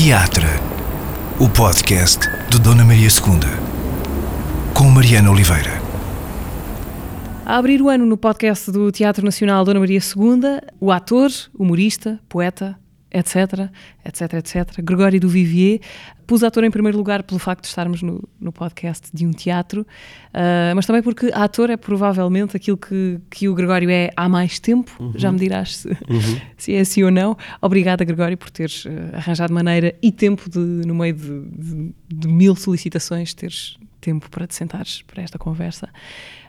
Teatro, o podcast de Dona Maria II, com Mariana Oliveira. A abrir o ano no podcast do Teatro Nacional Dona Maria II, o ator, humorista, poeta, etc, etc, etc, Gregório do Vivier, pus ator em primeiro lugar pelo facto de estarmos no, no podcast de um teatro, uh, mas também porque ator é provavelmente aquilo que, que o Gregório é há mais tempo, uhum. já me dirás se, uhum. se é assim ou não. Obrigada, Gregório, por teres uh, arranjado maneira e tempo de, no meio de, de, de mil solicitações, teres tempo para te sentares para esta conversa.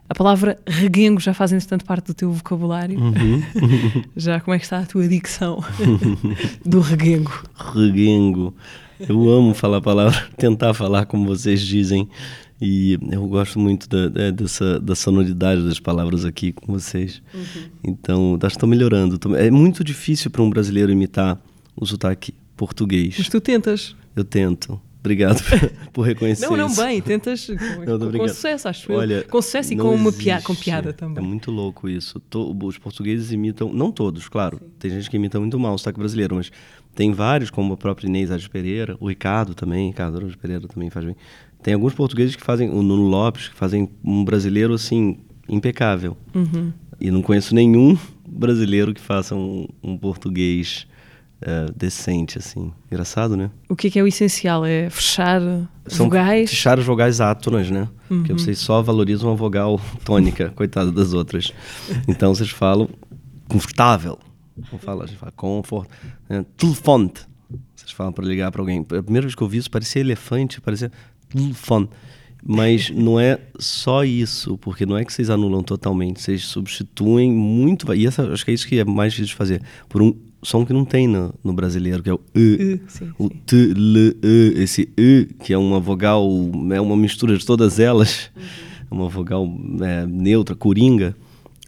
A palavra reguengo já faz, entretanto, parte do teu vocabulário. Uhum. já como é que está a tua dicção do reguengo? Reguengo. Eu amo falar a palavra, tentar falar como vocês dizem. E eu gosto muito da, é, dessa, da sonoridade das palavras aqui com vocês. Uhum. Então, acho que estou melhorando. É muito difícil para um brasileiro imitar o sotaque português. Mas tu tentas. Eu tento. Obrigado por reconhecer Não, não, isso. bem, tentas com, não, com sucesso, acho Olha, Com sucesso e com, uma pia com piada também. É muito louco isso. os portugueses imitam, não todos, claro. Sim. Tem gente que imita muito mal o sotaque brasileiro, mas tem vários, como a própria Inês Aires Pereira, o Ricardo também, Ricardo Aires Pereira também faz bem. Tem alguns portugueses que fazem, o Nuno Lopes, que fazem um brasileiro, assim, impecável. Uhum. E não conheço nenhum brasileiro que faça um, um português uh, decente, assim. Engraçado, né? O que é, que é o essencial? É fechar São vogais? Fechar as vogais átonas, né? Uhum. Porque vocês só valorizam a vogal tônica, coitada das outras. Então vocês falam confortável. Não fala, a gente fala comfort. Né? Telefone. Vocês falam para ligar para alguém. A primeira vez que eu vi isso parecia elefante, parecia telefone. Mas não é só isso, porque não é que vocês anulam totalmente, vocês substituem muito, e essa, acho que é isso que é mais difícil de fazer, por um som que não tem no, no brasileiro, que é o E. sim, o T, L, E. Esse E, que é uma vogal, é uma mistura de todas elas, uhum. uma vogal é, neutra, coringa,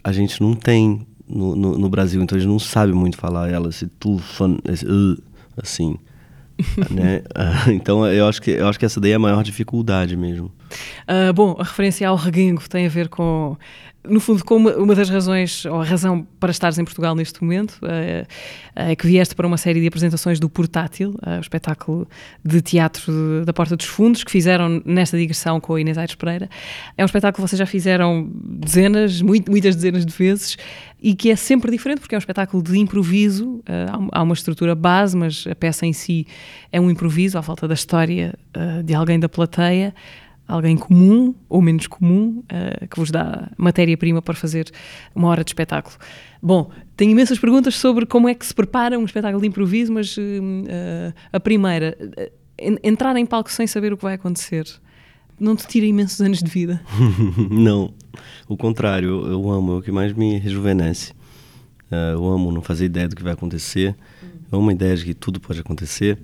a gente não tem no, no, no, Brasil, então a gente não sabe muito falar ela, esse tufan, esse E, assim. né? então eu acho, que, eu acho que essa daí é a maior dificuldade mesmo. Uh, bom, a referência ao reguengo tem a ver com no fundo, como uma das razões, ou a razão para estares em Portugal neste momento, é, é que vieste para uma série de apresentações do Portátil, é, o espetáculo de teatro da Porta dos Fundos, que fizeram nesta digressão com a Inês Aires Pereira. É um espetáculo que vocês já fizeram dezenas, muitas dezenas de vezes, e que é sempre diferente, porque é um espetáculo de improviso, há uma estrutura base, mas a peça em si é um improviso, à falta da história de alguém da plateia alguém comum ou menos comum uh, que vos dá matéria-prima para fazer uma hora de espetáculo. Bom, tenho imensas perguntas sobre como é que se prepara um espetáculo de improviso, mas uh, a primeira, entrar em palco sem saber o que vai acontecer, não te tira imensos anos de vida? não, o contrário, eu, amo, é o que mais me rejuvenesce. Eu amo não fazer ideia do que vai acontecer, eu amo a ideia de que tudo pode acontecer.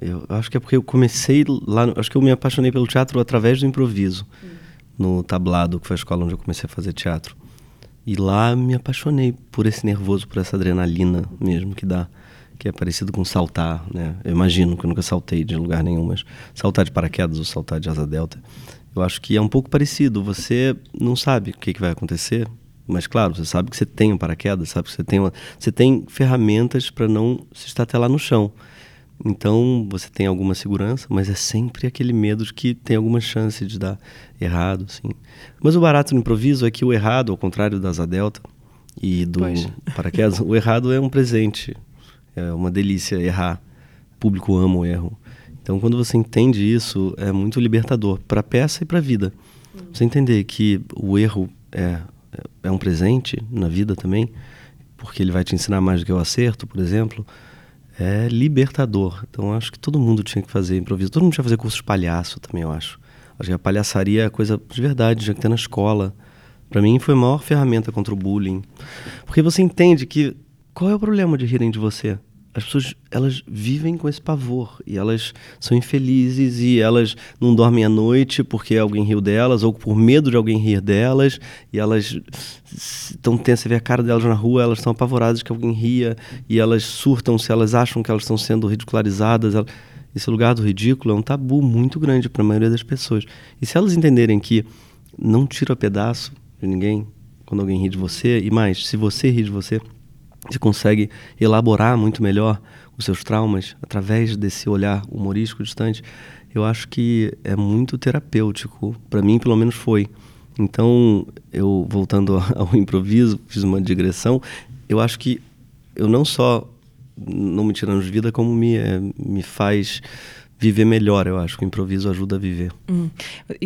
Eu acho que é porque eu comecei lá, acho que eu me apaixonei pelo teatro através do improviso, hum. no Tablado, que foi a escola onde eu comecei a fazer teatro. E lá me apaixonei por esse nervoso, por essa adrenalina mesmo que dá, que é parecido com saltar, né? Eu imagino que eu nunca saltei de lugar nenhum, mas saltar de paraquedas ou saltar de asa delta, eu acho que é um pouco parecido. Você não sabe o que, que vai acontecer, mas claro, você sabe que você tem um paraquedas, sabe que você tem uma, você tem ferramentas para não se estatelar no chão. Então você tem alguma segurança, mas é sempre aquele medo de que tem alguma chance de dar errado, assim. Mas o barato no improviso é que o errado, ao contrário da Asa Delta e do pois. paraquedas, o errado é um presente, é uma delícia errar. O público ama o erro. Então quando você entende isso, é muito libertador para a peça e para a vida. Você entender que o erro é, é um presente na vida também, porque ele vai te ensinar mais do que o acerto, por exemplo é libertador. Então acho que todo mundo tinha que fazer improviso. Todo mundo tinha que fazer curso de palhaço também, eu acho. Acho que a palhaçaria é coisa de verdade, já que tem na escola. Para mim foi a maior ferramenta contra o bullying. Porque você entende que qual é o problema de rirem de você? As pessoas elas vivem com esse pavor e elas são infelizes e elas não dormem à noite porque alguém riu delas ou por medo de alguém rir delas e elas estão você vê a cara delas na rua elas estão apavoradas que alguém ria e elas surtam se elas acham que elas estão sendo ridicularizadas esse lugar do ridículo é um tabu muito grande para a maioria das pessoas. E se elas entenderem que não tira pedaço de ninguém quando alguém ri de você e mais se você ri de você você consegue elaborar muito melhor os seus traumas através desse olhar humorístico distante, eu acho que é muito terapêutico. Para mim, pelo menos foi. Então, eu voltando ao improviso, fiz uma digressão. Eu acho que eu não só não me tirando de vida, como me, é, me faz viver melhor, eu acho o improviso ajuda a viver. Hum.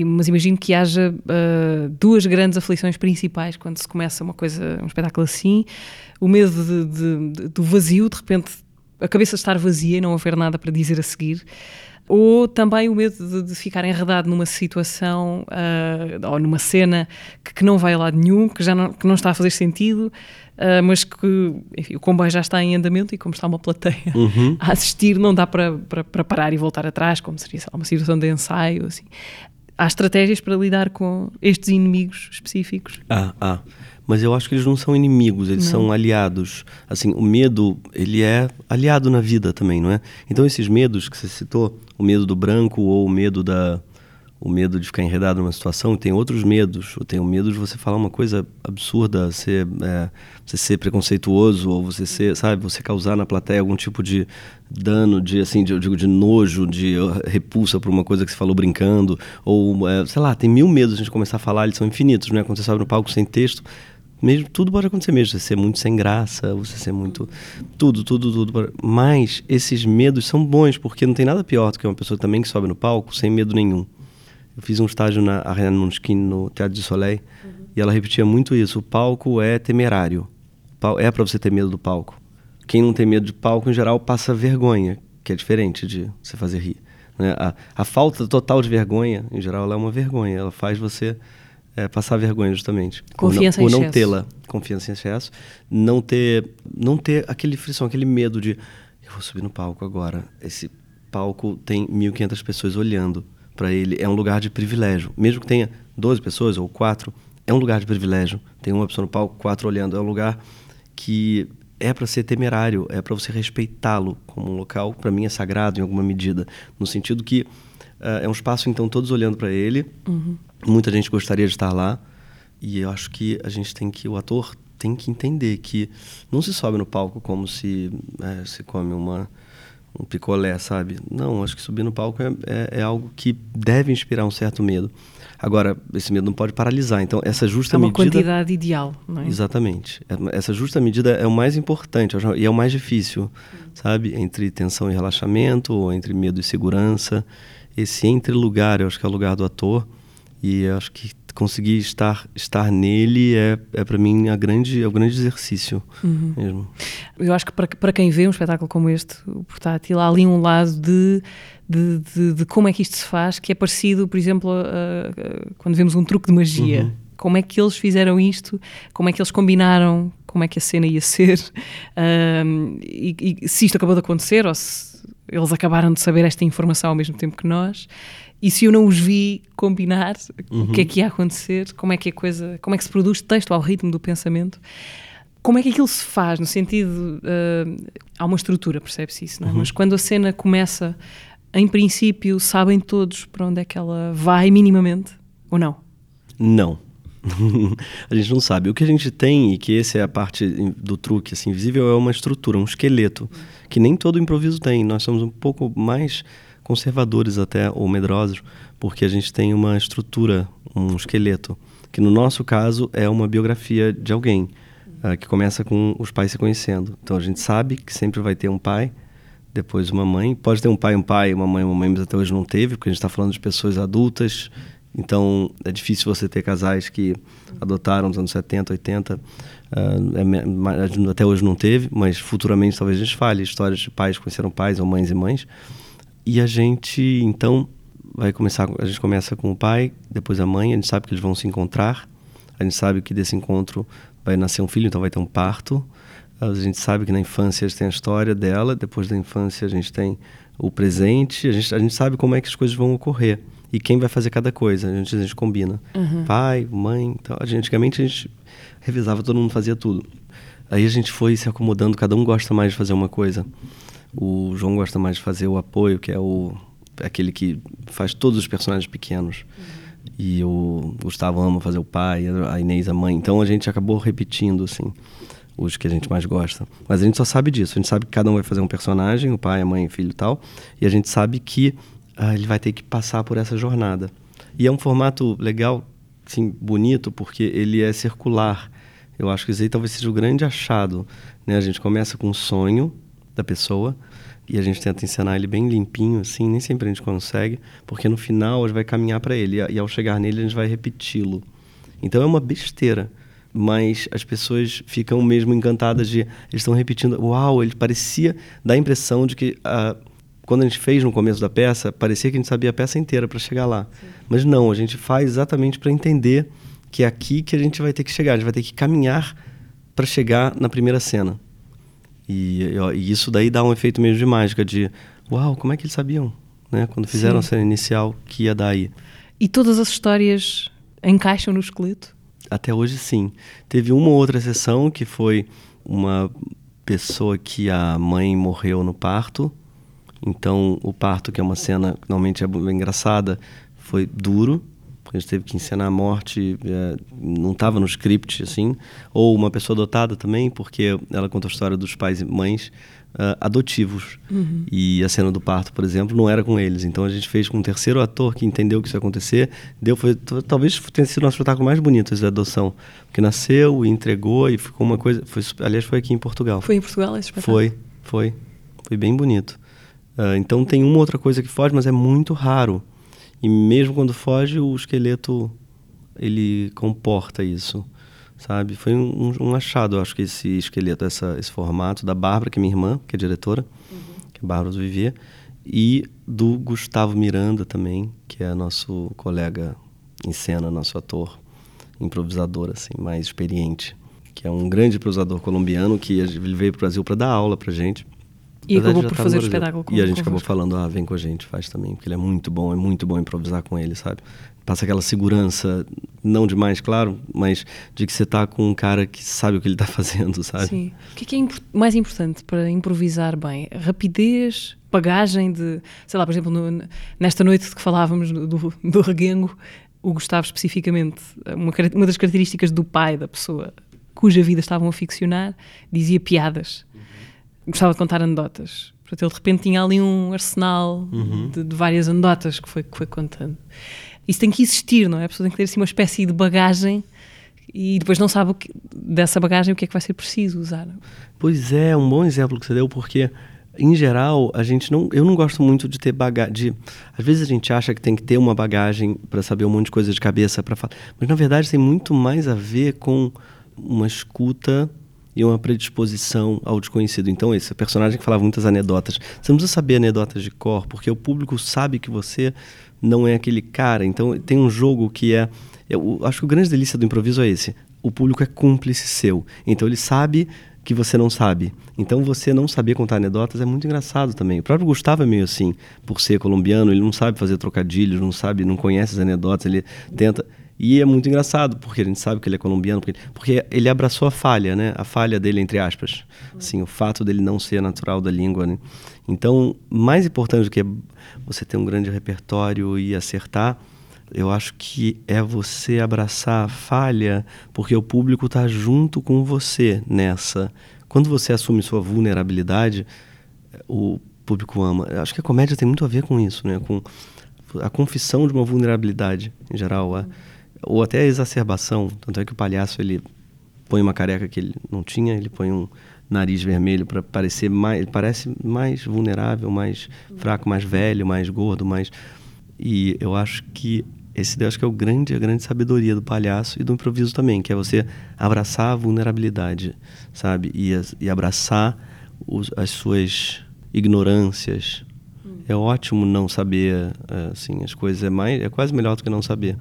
Mas imagino que haja uh, duas grandes aflições principais quando se começa uma coisa, um espetáculo assim: o medo de, de, de, do vazio, de repente a cabeça estar vazia e não haver nada para dizer a seguir. Ou também o medo de, de ficar enredado numa situação uh, ou numa cena que, que, não vai a lado nenhum, que já não, que não está a fazer sentido, uh, mas que enfim, o comboio já está em andamento e como está uma plateia uhum. a assistir, não dá para, para, para, parar e voltar atrás, como seria uma situação de ensaio. Assim. Há estratégias para lidar com estes inimigos específicos? Ah, ah mas eu acho que eles não são inimigos, eles não. são aliados. Assim, o medo, ele é aliado na vida também, não é? Então esses medos que você citou, o medo do branco ou o medo da o medo de ficar enredado numa situação, tem outros medos. Eu tenho medo de você falar uma coisa absurda, ser, é, você ser preconceituoso ou você ser, sabe, você causar na plateia algum tipo de dano, de assim, de, eu digo, de nojo, de repulsa por uma coisa que você falou brincando, ou é, sei lá, tem mil medos de a gente começar a falar, eles são infinitos, né? Quando você sobe no palco sem texto, mesmo tudo pode acontecer mesmo, você ser muito sem graça, você ser muito tudo, tudo, tudo. Mas esses medos são bons porque não tem nada pior do que uma pessoa também que sobe no palco sem medo nenhum. Eu fiz um estágio na Arena Munchkin no Teatro de Soleil uhum. e ela repetia muito isso: o palco é temerário, é para você ter medo do palco. Quem não tem medo de palco em geral passa vergonha, que é diferente de você fazer rir. Né? A, a falta total de vergonha, em geral, ela é uma vergonha. Ela faz você é, passar vergonha justamente. Confiança por não, por não tê-la, confiança em excesso, não ter, não ter aquele frição, aquele medo de eu vou subir no palco agora. Esse palco tem 1.500 pessoas olhando para ele. É um lugar de privilégio, mesmo que tenha 12 pessoas ou quatro, é um lugar de privilégio. Tem uma pessoa no palco, quatro olhando. É um lugar que é para ser temerário, é para você respeitá-lo como um local, para mim é sagrado em alguma medida, no sentido que uh, é um espaço então todos olhando para ele. Uhum muita gente gostaria de estar lá e eu acho que a gente tem que o ator tem que entender que não se sobe no palco como se é, se come uma um picolé, sabe? Não, acho que subir no palco é, é, é, algo que deve inspirar um certo medo. Agora, esse medo não pode paralisar. Então, essa justa medida... É uma medida... quantidade ideal, não é? Exatamente. É, essa justa medida é o mais importante e é o mais difícil, sabe? Entre tensão e relaxamento, ou entre medo e segurança. Esse entre lugar, eu acho que é o lugar do ator e acho que conseguir estar estar nele é, é para mim a grande é o grande exercício uhum. mesmo. Eu acho que para, para quem vê um espetáculo como este o portátil há ali um lado de de, de, de como é que isto se faz que é parecido por exemplo a, a, quando vemos um truque de magia. Uhum. como é que eles fizeram isto? Como é que eles combinaram? Como é que a cena ia ser? Um, e, e se isto acabou de acontecer ou se eles acabaram de saber esta informação ao mesmo tempo que nós e se eu não os vi combinar, uhum. o que é que ia acontecer? Como é que a coisa, como é que se produz texto ao ritmo do pensamento? Como é que aquilo se faz? No sentido, uh, há uma estrutura, percebe-se isso, não é? Uhum. Mas quando a cena começa, em princípio, sabem todos para onde é que ela vai minimamente, ou não? Não. a gente não sabe. O que a gente tem, e que essa é a parte do truque assim, invisível, é uma estrutura, um esqueleto, que nem todo improviso tem. Nós somos um pouco mais conservadores até, ou medrosos, porque a gente tem uma estrutura, um esqueleto, que no nosso caso é uma biografia de alguém, uh, que começa com os pais se conhecendo. Então a gente sabe que sempre vai ter um pai, depois uma mãe. Pode ter um pai, um pai, uma mãe, uma mãe, mas até hoje não teve, porque a gente está falando de pessoas adultas. Então é difícil você ter casais que adotaram nos anos 70, 80. Uh, até hoje não teve, mas futuramente talvez a gente fale histórias de pais que conheceram pais ou mães e mães. E a gente, então, vai começar, a gente começa com o pai, depois a mãe, a gente sabe que eles vão se encontrar, a gente sabe que desse encontro vai nascer um filho, então vai ter um parto. A gente sabe que na infância a gente tem a história dela, depois da infância a gente tem o presente, a gente, a gente sabe como é que as coisas vão ocorrer e quem vai fazer cada coisa. A gente, a gente combina. Uhum. Pai, mãe. Então, a gente, antigamente a gente revisava, todo mundo fazia tudo. Aí a gente foi se acomodando, cada um gosta mais de fazer uma coisa. O João gosta mais de fazer o apoio, que é o aquele que faz todos os personagens pequenos. Uhum. E o Gustavo ama fazer o pai, a Inês a mãe. Então a gente acabou repetindo, assim. os que a gente mais gosta. Mas a gente só sabe disso. A gente sabe que cada um vai fazer um personagem, o pai, a mãe, o filho e tal. E a gente sabe que ah, ele vai ter que passar por essa jornada. E é um formato legal, assim, bonito, porque ele é circular. Eu acho que isso aí talvez seja o grande achado. Né? A gente começa com o sonho da pessoa e a gente tenta encenar ele bem limpinho, assim, nem sempre a gente consegue, porque no final a gente vai caminhar para ele e ao chegar nele a gente vai repeti-lo. Então é uma besteira mas as pessoas ficam mesmo encantadas de. Eles estão repetindo. Uau, ele parecia. dá a impressão de que. Uh, quando a gente fez no começo da peça, parecia que a gente sabia a peça inteira para chegar lá. Sim. Mas não, a gente faz exatamente para entender que é aqui que a gente vai ter que chegar. A gente vai ter que caminhar para chegar na primeira cena. E, e, isso daí dá um efeito meio de mágica, de. Uau, como é que eles sabiam? Né? Quando fizeram Sim. a cena inicial, que ia dar aí. E todas as histórias encaixam no esqueleto? Até hoje, sim. Teve uma outra exceção que foi uma pessoa que a mãe morreu no parto. Então, o parto, que é uma cena que normalmente é engraçada, foi duro. A gente teve que encenar a morte, é, não estava no script, assim. Ou uma pessoa adotada também, porque ela conta a história dos pais e mães uh, adotivos. Uhum. E a cena do parto, por exemplo, não era com eles. Então a gente fez com um terceiro ator que entendeu que isso ia acontecer. Deu, foi, talvez tenha sido o nosso espetáculo mais bonito essa adoção. Porque nasceu e entregou e ficou uma coisa. Foi, aliás, foi aqui em Portugal. Foi em Portugal esse espetáculo? Foi, foi. Foi bem bonito. Uh, então tem uma outra coisa que foge, mas é muito raro. E mesmo quando foge, o esqueleto ele comporta isso sabe? Foi um, um, achado, acho que esse esqueleto, essa, esse formato da Bárbara, que é minha irmã, que é diretora, uhum. que é Bárbara do Vivier, e do Gustavo Miranda também, que é nosso colega em cena, nosso ator, improvisador, assim, mais experiente, que é um grande improvisador colombiano que ele veio para o Brasil para dar aula para gente. E acabou por tá fazer o espetáculo com E a gente acabou falando, ah, vem com a gente, faz também, porque ele é muito bom, é muito bom improvisar com ele, sabe? Passa aquela segurança, não demais, claro, mas de que você está com um cara que sabe o que ele está fazendo, sabe? Sim. O que é, que é imp mais importante para improvisar bem? Rapidez, bagagem de, sei lá, por exemplo, no, nesta noite que falávamos do, do, do reguengo, o Gustavo especificamente, uma, uma das características do pai da pessoa cuja vida estavam a ficcionar, dizia piadas gostava de contar anedotas. Portanto, ele de repente tinha ali um arsenal uhum. de, de, várias anedotas que foi, que foi contando. Isso tem que existir, não é? A pessoa tem que ter assim uma espécie de bagagem e depois não sabe que, dessa bagagem o que é que vai ser preciso usar. Pois é, um bom exemplo que você deu, porque em geral a gente não, eu não gosto muito de ter bagagem. Às vezes a gente acha que tem que ter uma bagagem para saber um monte de coisa de cabeça para falar, mas na verdade tem muito mais a ver com uma escuta e uma predisposição ao desconhecido. Então, esse personagem que falava muitas anedotas. Você não precisa saber anedotas de cor, porque o público sabe que você não é aquele cara. Então, tem um jogo que é. Eu acho que o grande delícia do improviso é esse. O público é cúmplice seu. Então, ele sabe que você não sabe. Então, você não saber contar anedotas é muito engraçado também. O próprio Gustavo é meio assim, por ser colombiano, ele não sabe fazer trocadilhos, não sabe, não conhece as anedotas, ele tenta. E é muito engraçado, porque a gente sabe que ele é colombiano, porque, porque ele abraçou a falha, né? A falha dele, entre aspas. Assim, o fato dele não ser natural da língua, né? Então, mais importante do que você ter um grande repertório e acertar, eu acho que é você abraçar a falha, porque o público está junto com você nessa. Quando você assume sua vulnerabilidade, o público ama. Eu acho que a comédia tem muito a ver com isso, né? Com a confissão de uma vulnerabilidade, em geral. A, ou até a exacerbação. Tanto é que o palhaço ele põe uma careca que ele não tinha, ele põe um nariz vermelho para parecer mais, parece mais vulnerável, mais fraco, mais velho, mais gordo, mais e eu acho que esse acho que é o grande a grande sabedoria do palhaço e do improviso também, que é você abraçar a vulnerabilidade, sabe? E, e abraçar os, as suas ignorâncias. Hum. É ótimo não saber, assim, as coisas é mais é quase melhor do que não saber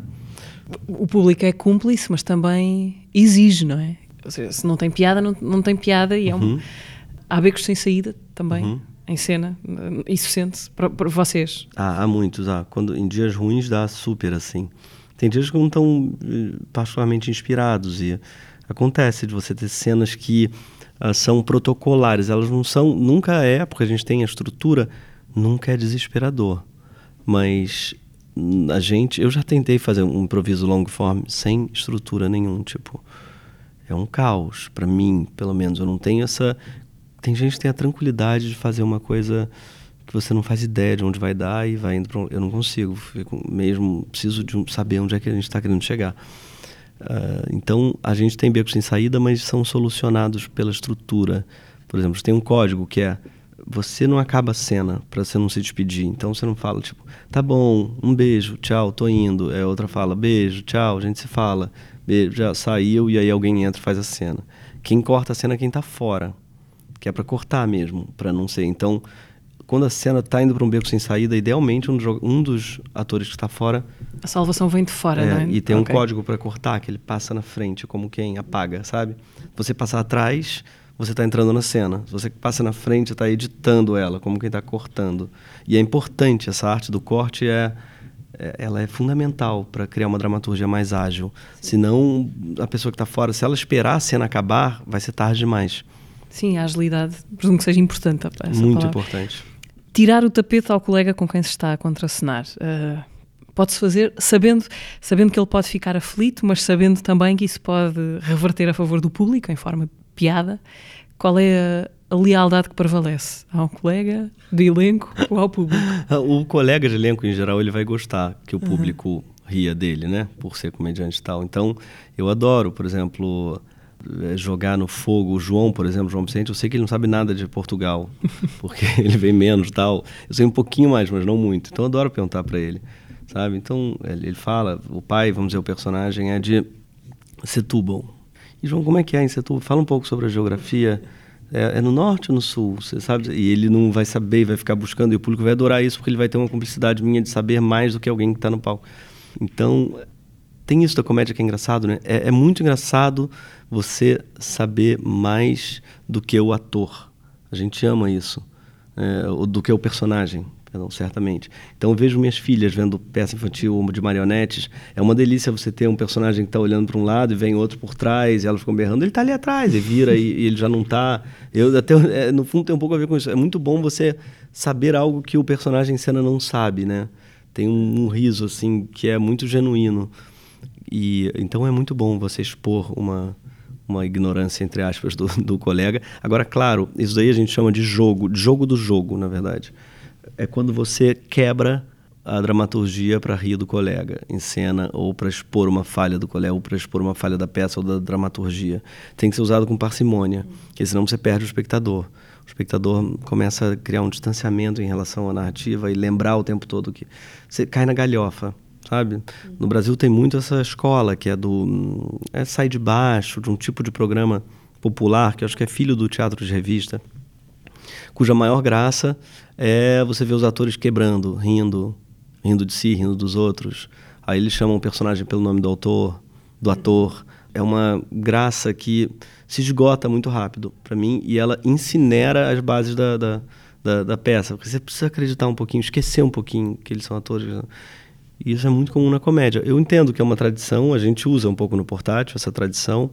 o público é cúmplice, mas também exige, não é? Ou seja, se não tem piada, não, não tem piada e é uma... Uhum. Há becos sem saída também. Uhum. Em cena, isso sente-se para, para, vocês? Ah, há muitos, há. Quando, em dias ruins dá super assim. Tem dias que não estão eh, particularmente inspirados e acontece de você ter cenas que uh, são protocolares. Elas não são, nunca é, porque a gente tem a estrutura, nunca é desesperador. Mas a gente, eu já tentei fazer um improviso long form sem estrutura nenhum, tipo, é um caos para mim, pelo menos. Eu não tenho essa. Tem gente que tem a tranquilidade de fazer uma coisa que você não faz ideia de onde vai dar e vai indo para um... Eu não consigo, fico mesmo preciso de saber onde é que a gente está querendo chegar. Uh, então a gente tem becos sem saída, mas são solucionados pela estrutura. Por exemplo, tem um código que é você não acaba a cena para você não se despedir. Então você não fala tipo, tá bom, um beijo, tchau, tô indo. É outra fala, beijo, tchau, a gente se fala. Beijo, já saiu e aí alguém entra e faz a cena. Quem corta a cena é quem tá fora, que é para cortar mesmo, para não ser. Então, quando a cena tá indo para um beco sem saída, idealmente um dos, um dos atores que está fora a salvação vem de fora, é, né? E tem okay. um código para cortar que ele passa na frente, como quem apaga, sabe? Você passar atrás, você está entrando na cena. Se você passa na frente, está editando ela, como quem está cortando. E é importante essa arte do corte é, é ela é fundamental para criar uma dramaturgia mais ágil. Sim. Senão a pessoa que está fora, se ela esperar a cena acabar, vai ser tarde demais. Sim, a agilidade, presumo que seja importante. Muito palavra. importante. Tirar o tapete ao colega com quem se está a contracenar. Uh, Pode-se fazer sabendo, sabendo que ele pode ficar aflito, mas sabendo também que isso pode reverter a favor do público em forma de piada. Qual é a, a lealdade que prevalece? Ao colega de elenco ou ao público? O colega de elenco, em geral, ele vai gostar que o público uhum. ria dele, né? Por ser comediante e tal. Então, eu adoro, por exemplo, eh, jogar no fogo o João, por exemplo, João Vicente, eu sei que ele não sabe nada de Portugal, porque ele vem menos tal. Eu sei um pouquinho mais, mas não muito. Então eu adoro perguntar para ele sabe? Então ele fala, o pai, vamos dizer, o personagem é de Setúbal. E João, como é que é em Setúbal? Fala um pouco sobre a geografia. É, é, no norte ou no sul? Você sabe? E ele não vai saber, vai ficar buscando, e o público vai adorar isso, porque ele vai ter uma cumplicidade minha de saber mais do que alguém que está no palco. Então, tem isso da comédia que é engraçado, né? É, é muito engraçado você saber mais do que o ator. A gente ama isso. É, do que o personagem. Perdão, certamente. Então eu vejo minhas filhas vendo peça infantil de marionetes. É uma delícia você ter um personagem que está olhando para um lado e vem outro por trás, e elas ficam berrando, ele está ali atrás, e vira e, e ele já não está. Eu até é, no fundo tem um pouco a ver com isso. É muito bom você saber algo que o personagem em cena não sabe, né? Tem um, um riso assim que é muito genuíno. E então é muito bom você expor uma uma ignorância entre aspas do, do colega. Agora, claro, isso daí a gente chama de jogo, jogo do jogo, na verdade é quando você quebra a dramaturgia para rir do colega em cena ou para expor uma falha do colega ou para expor uma falha da peça ou da dramaturgia. Tem que ser usado com parcimônia, porque senão você perde o espectador. O espectador começa a criar um distanciamento em relação à narrativa e lembrar o tempo todo que você cai na galhofa, sabe? No Brasil tem muito essa escola que é do é sai de baixo, de um tipo de programa popular que eu acho que é filho do teatro de revista cuja maior graça é você ver os atores quebrando, rindo, rindo de si, rindo dos outros. Aí eles chamam o personagem pelo nome do autor, do ator. É uma graça que se esgota muito rápido para mim e ela incinera as bases da, da, da, da, peça. Porque você precisa acreditar um pouquinho, esquecer um pouquinho que eles são atores. E isso é muito comum na comédia. Eu entendo que é uma tradição, a gente usa um pouco no portátil essa tradição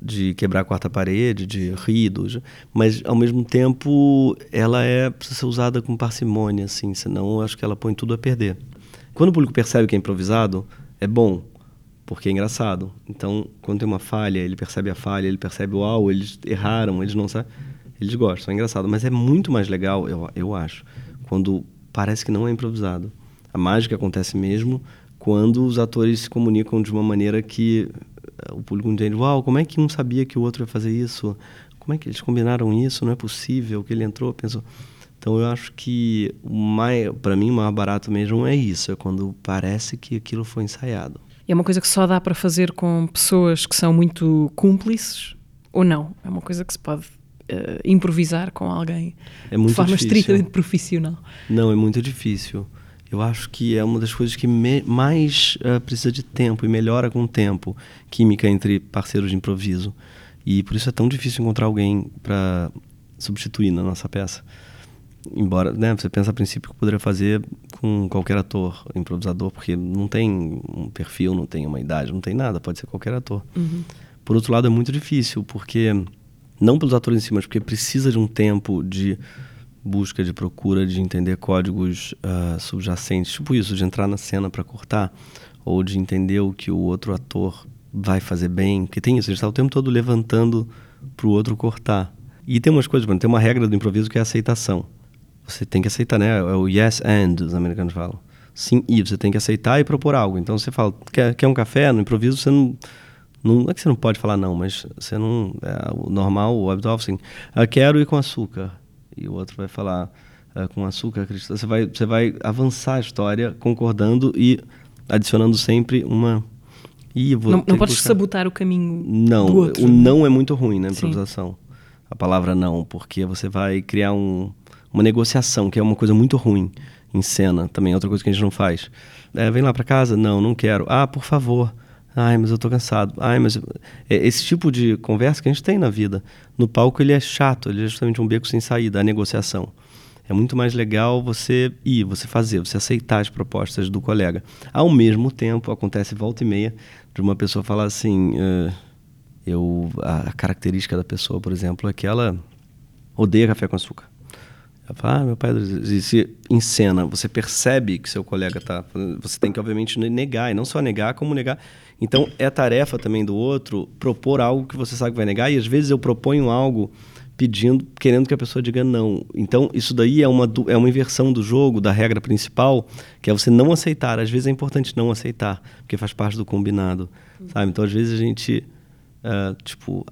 de quebrar a quarta parede, de ridos, mas ao mesmo tempo ela é precisa ser usada com parcimônia, assim, senão acho que ela põe tudo a perder. Quando o público percebe que é improvisado, é bom, porque é engraçado. Então, quando tem uma falha, ele percebe a falha, ele percebe, uau, eles erraram, eles não sabem, eles gostam, é engraçado. Mas é muito mais legal, eu, eu acho, quando parece que não é improvisado. A mágica acontece mesmo quando os atores se comunicam de uma maneira que o público entende, uau, como é que um sabia que o outro ia fazer isso? Como é que eles combinaram isso? Não é possível que ele entrou, pensou. Então eu acho que para mim o mais barato mesmo é isso, é quando parece que aquilo foi ensaiado. E é uma coisa que só dá para fazer com pessoas que são muito cúmplices ou não? É uma coisa que se pode uh, improvisar com alguém é de forma difícil. estritamente profissional? Não, é muito difícil. Eu acho que é uma das coisas que mais uh, precisa de tempo e melhora com o tempo, química entre parceiros de improviso. E por isso é tão difícil encontrar alguém para substituir na nossa peça. Embora, né, você pensa a princípio que poderia fazer com qualquer ator, improvisador, porque não tem um perfil, não tem uma idade, não tem nada, pode ser qualquer ator. Uhum. Por outro lado, é muito difícil, porque não pelos atores em si, mas porque precisa de um tempo de busca, de procura de entender códigos uh, subjacentes, tipo isso, de entrar na cena para cortar, ou de entender o que o outro ator vai fazer bem, porque tem isso, a gente está o tempo todo levantando para o outro cortar. E tem umas coisas, tem uma regra do improviso que é a aceitação. Você tem que aceitar, né? É o yes and, os americanos falam. Sim e, você tem que aceitar e propor algo. Então você fala, quer, quer um café? No improviso você não, não. Não é que você não pode falar não, mas você não. É, o normal, o habitual, assim, ah, quero ir com açúcar. E o outro vai falar, ah, com açúcar, você vai, você vai avançar a história concordando e adicionando sempre uma Ih, não, não podes buscar... sabotar o caminho não, do outro. o não é muito ruim na improvisação. Sim. A palavra não, porque você vai criar um, uma negociação, que é uma coisa muito ruim em cena, também é outra coisa que a gente não faz. É, vem lá para casa? Não, não quero. Ah, por favor. Ai, mas eu tô cansado. Ai, mas é esse tipo de conversa que a gente tem na vida. No palco ele é chato, ele é justamente um beco sem saída, a negociação. É muito mais legal você ir, você fazer, você aceitar as propostas do colega. Ao mesmo tempo, acontece volta e meia de uma pessoa falar assim, uh, eu a característica da pessoa, por exemplo, é que ela odeia café com açúcar. Ela fala, ah, meu pai, se em cena você percebe que seu colega está, você tem que obviamente negar e não só negar, como negar. Então é tarefa também do outro propor algo que você sabe que vai negar e às vezes eu proponho algo pedindo, querendo que a pessoa diga não. Então, isso daí é uma, é uma inversão do jogo, da regra principal, que é você não aceitar. Às vezes é importante não aceitar, porque faz parte do combinado, sabe? Então, às vezes a gente, uh, tipo,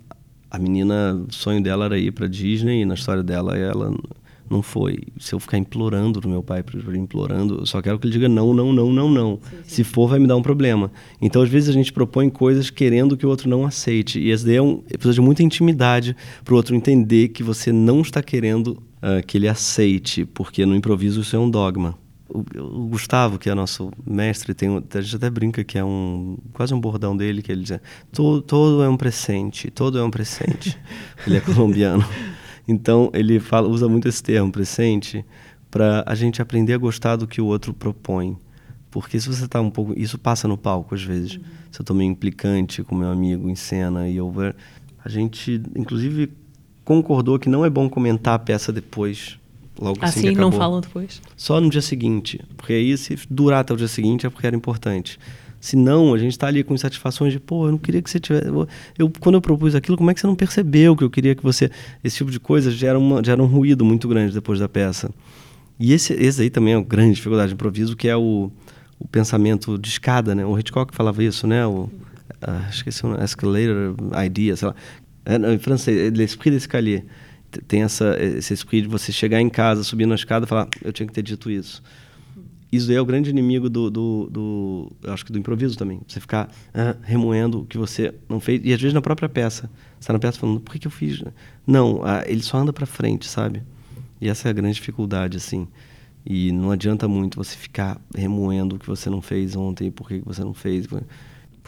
a menina, o sonho dela era ir para Disney e na história dela ela não foi. Se eu ficar implorando no meu pai, implorando, eu só quero que ele diga não, não, não, não, não. Sim, sim. Se for, vai me dar um problema. Então, às vezes, a gente propõe coisas querendo que o outro não aceite. E essa daí é um, precisa de muita intimidade para o outro entender que você não está querendo uh, que ele aceite, porque no improviso isso é um dogma. O, o, Gustavo, que é nosso mestre, tem a gente até brinca que é um quase um bordão dele que ele diz: todo, todo é um presente, todo é um presente. ele é colombiano. Então, ele fala, usa muito esse termo, presente, para a gente aprender a gostar do que o outro propõe. Porque se você está um pouco. Isso passa no palco, às vezes. Uhum. Se eu estou meio implicante com meu amigo em cena e eu. A gente, inclusive, concordou que não é bom comentar a peça depois. Logo assim, assim não falam depois? Só no dia seguinte. Porque aí, se durar até o dia seguinte, é porque era importante. Se não, a gente está ali com insatisfações de, pô, eu não queria que você tivesse. Eu, quando eu propus aquilo, como é que você não percebeu que eu queria que você. Esse tipo de coisa gera, uma, gera um ruído muito grande depois da peça. E esse, esse aí também é uma grande dificuldade de improviso, que é o, o pensamento de escada, né? O Hitchcock falava isso, né? O, uh, esqueci o escalator idea, sei lá. É, não, em francês, l'esprit d'escalier. Tem essa, esse esprit de você chegar em casa, subir na escada e falar, eu tinha que ter dito isso isso é o grande inimigo do, do, do acho que do improviso também. Você ficar remoendo o que você não fez. E às vezes na própria peça. Você está na peça falando, por que, que eu fiz? Não, ele só anda para frente, sabe? E essa é a grande dificuldade, assim. E não adianta muito você ficar remoendo o que você não fez ontem, por que você não fez.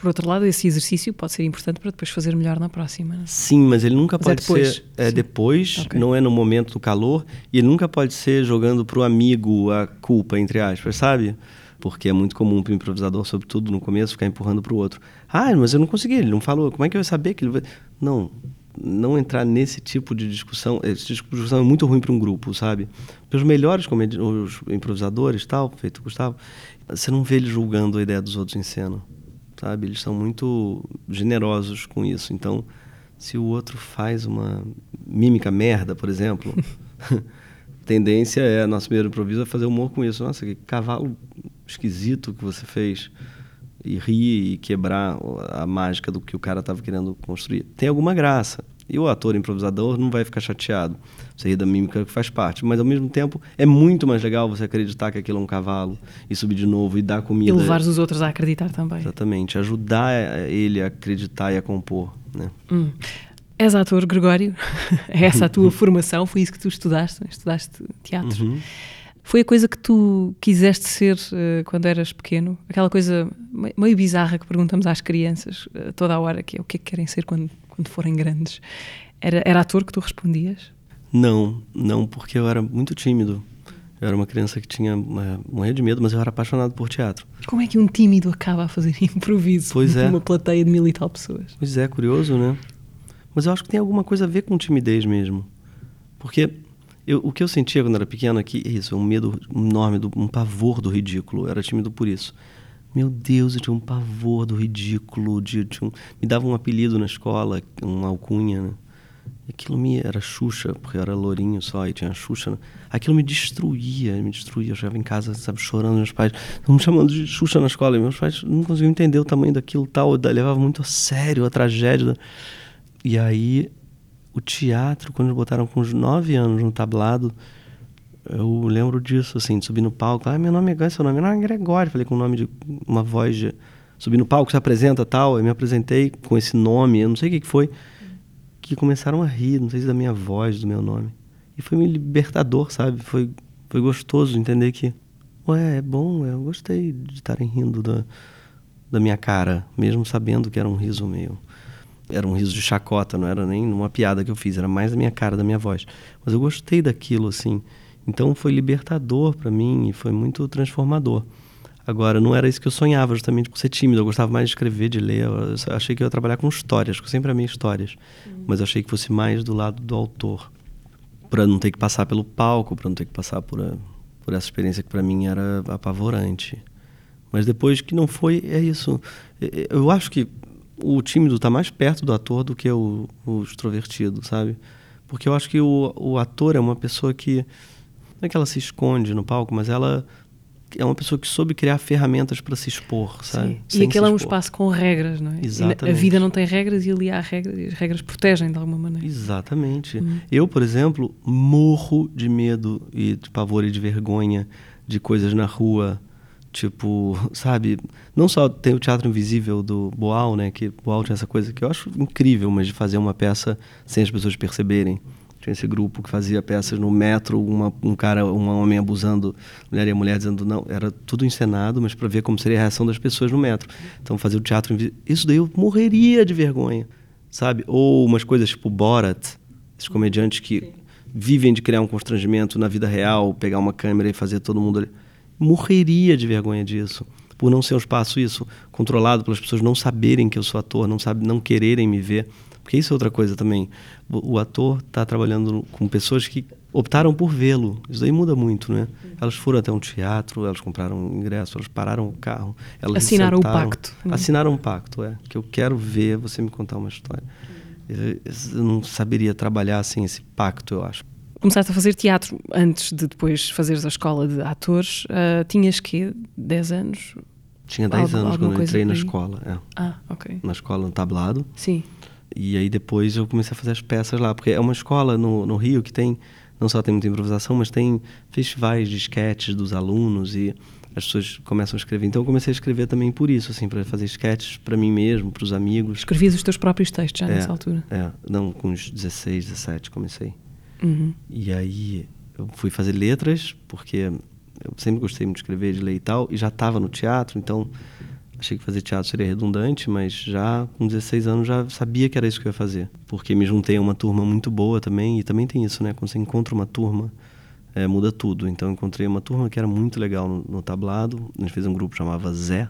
Por outro lado, esse exercício pode ser importante para depois fazer melhor na próxima. Né? Sim, mas ele nunca mas é pode é depois. ser é, depois, okay. não é no momento do calor, e ele nunca pode ser jogando para o amigo a culpa, entre aspas, sabe? Porque é muito comum para o improvisador, sobretudo no começo, ficar empurrando para o outro. Ah, mas eu não consegui, ele não falou. Como é que eu ia saber que ele vai. Não, não entrar nesse tipo de discussão. Esse tipo discussão é muito ruim para um grupo, sabe? Porque os melhores os improvisadores, tal, feito Gustavo, você não vê ele julgando a ideia dos outros em cena sabe? Eles são muito generosos com isso. Então, se o outro faz uma mímica merda, por exemplo, tendência é, nosso primeiro improviso é fazer humor com isso. Nossa, que cavalo esquisito que você fez. E rir e quebrar a mágica do que o cara estava querendo construir. Tem alguma graça. E o ator improvisador não vai ficar chateado. Você ri da mímica que faz parte. Mas ao mesmo tempo é muito mais legal você acreditar que aquilo é um cavalo e subir de novo e dar comida. E levar os outros a acreditar também. Exatamente. Ajudar ele a acreditar e a compor. Né? Hum. És ator, Gregório. é essa a tua formação? Foi isso que tu estudaste? Estudaste teatro? Uhum. Foi a coisa que tu quiseste ser uh, quando eras pequeno? Aquela coisa meio bizarra que perguntamos às crianças uh, toda a hora, que é o que é que querem ser quando quando forem grandes. Era, era ator que tu respondias? Não, não, porque eu era muito tímido. Eu era uma criança que tinha uma, morria de medo, mas eu era apaixonado por teatro. Como é que um tímido acaba a fazer improviso pois é. uma plateia de mil e tal pessoas? Pois é, curioso, né? Mas eu acho que tem alguma coisa a ver com timidez mesmo. Porque eu, o que eu sentia quando era pequeno aqui é isso, um medo enorme, do, um pavor do ridículo. Eu era tímido por isso. Meu Deus, eu tinha um pavor do ridículo, de, de um, me dava um apelido na escola, uma alcunha, né? Aquilo me era Xuxa, porque eu era lourinho só e tinha Xuxa. Né? Aquilo me destruía, me destruía. Eu chegava em casa, sabe, chorando. Meus pais estavam me chamando de Xuxa na escola. E meus pais não conseguiam entender o tamanho daquilo tal. Eu levava muito a sério a tragédia. E aí, o teatro, quando botaram com uns nove anos no tablado, eu lembro disso, assim, de subir no palco. Ah, meu nome é Gregório, seu nome não é Gregório. Falei com o nome de uma voz de... Subir no palco, se apresenta tal. Eu me apresentei com esse nome, eu não sei o que, que foi que começaram a rir, não sei se da minha voz, do meu nome. E foi me libertador, sabe? Foi, foi gostoso entender que, ué, é bom, eu gostei de estarem rindo da, da minha cara, mesmo sabendo que era um riso meio. Era um riso de chacota, não era nem uma piada que eu fiz, era mais da minha cara, da minha voz. Mas eu gostei daquilo, assim. Então foi libertador para mim e foi muito transformador. Agora, não era isso que eu sonhava, justamente por ser tímido. Eu gostava mais de escrever, de ler. Eu achei que eu ia trabalhar com histórias, porque eu sempre amei histórias. Uhum. Mas eu achei que fosse mais do lado do autor. Para não ter que passar pelo palco, para não ter que passar por, a, por essa experiência que para mim era apavorante. Mas depois que não foi, é isso. Eu acho que o tímido está mais perto do ator do que o, o extrovertido, sabe? Porque eu acho que o, o ator é uma pessoa que. Não é que ela se esconde no palco, mas ela é uma pessoa que soube criar ferramentas para se expor, sabe? E aquele é um espaço com regras, não é? Exatamente. a vida não tem regras e ali há regras e as regras protegem de alguma maneira. Exatamente. Uhum. Eu, por exemplo, morro de medo e de pavor e de vergonha de coisas na rua. Tipo, sabe? Não só tem o Teatro Invisível do Boal, né? Que Boal tinha essa coisa que eu acho incrível, mas de fazer uma peça sem as pessoas perceberem. Tinha esse grupo que fazia peças no metro, uma, um cara, um homem abusando mulher e a mulher dizendo não, era tudo encenado, mas para ver como seria a reação das pessoas no metro. Então fazer o teatro, isso daí eu morreria de vergonha, sabe? Ou umas coisas tipo Borat, esses comediantes que Sim. vivem de criar um constrangimento na vida real, pegar uma câmera e fazer todo mundo ali. Morreria de vergonha disso por não ser um espaço isso controlado pelas pessoas não saberem que eu sou ator, não sabe, não quererem me ver. Porque isso é outra coisa também. O, o ator está trabalhando com pessoas que optaram por vê-lo. Isso aí muda muito, né? Elas foram até um teatro, elas compraram um ingresso, elas pararam o carro. Elas assinaram o pacto. Né? Assinaram um pacto, é. Que eu quero ver você me contar uma história. Eu não saberia trabalhar sem esse pacto, eu acho. Começaste a fazer teatro antes de depois fazeres a escola de atores. Uh, tinhas que 10 anos? Tinha 10 anos quando eu entrei na escola. É. Ah, ok. Na escola, no tablado. Sim. E aí depois eu comecei a fazer as peças lá, porque é uma escola no, no Rio que tem, não só tem muita improvisação, mas tem festivais de sketches dos alunos e as pessoas começam a escrever. Então eu comecei a escrever também por isso, assim, para fazer sketches para mim mesmo, para os amigos. Escrevias os teus próprios textos já é, nessa altura? É, não, com uns 16, 17 comecei. Uhum. E aí eu fui fazer letras, porque eu sempre gostei muito de escrever, de ler e tal, e já estava no teatro, então achei que fazer teatro seria redundante, mas já com 16 anos já sabia que era isso que eu ia fazer. Porque me juntei a uma turma muito boa também, e também tem isso, né? Quando você encontra uma turma, é, muda tudo. Então encontrei uma turma que era muito legal no, no tablado, a gente fez um grupo que chamava Zé,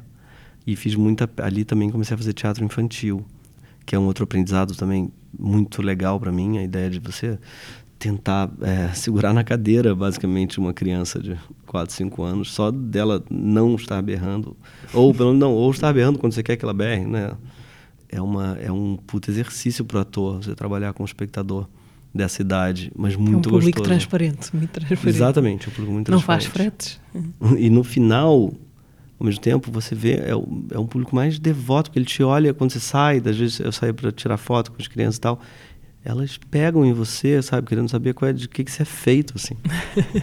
e fiz muita. Ali também comecei a fazer teatro infantil, que é um outro aprendizado também muito legal para mim, a ideia de você tentar é, segurar na cadeira, basicamente, uma criança de 4, 5 anos, só dela não estar berrando, ou pelo não, ou estar berrando quando você quer que ela berre, né? É, uma, é um puto exercício para o ator, você trabalhar com o espectador dessa idade, mas muito gostoso. É um público gostoso. transparente, muito transparente. Exatamente, é um público muito não transparente. Não faz fretes. E no final, ao mesmo tempo, você vê, é, é um público mais devoto, porque ele te olha quando você sai, às vezes eu saio para tirar foto com as crianças e tal, elas pegam em você, sabe, querendo saber qual é, de que, que você é feito, assim.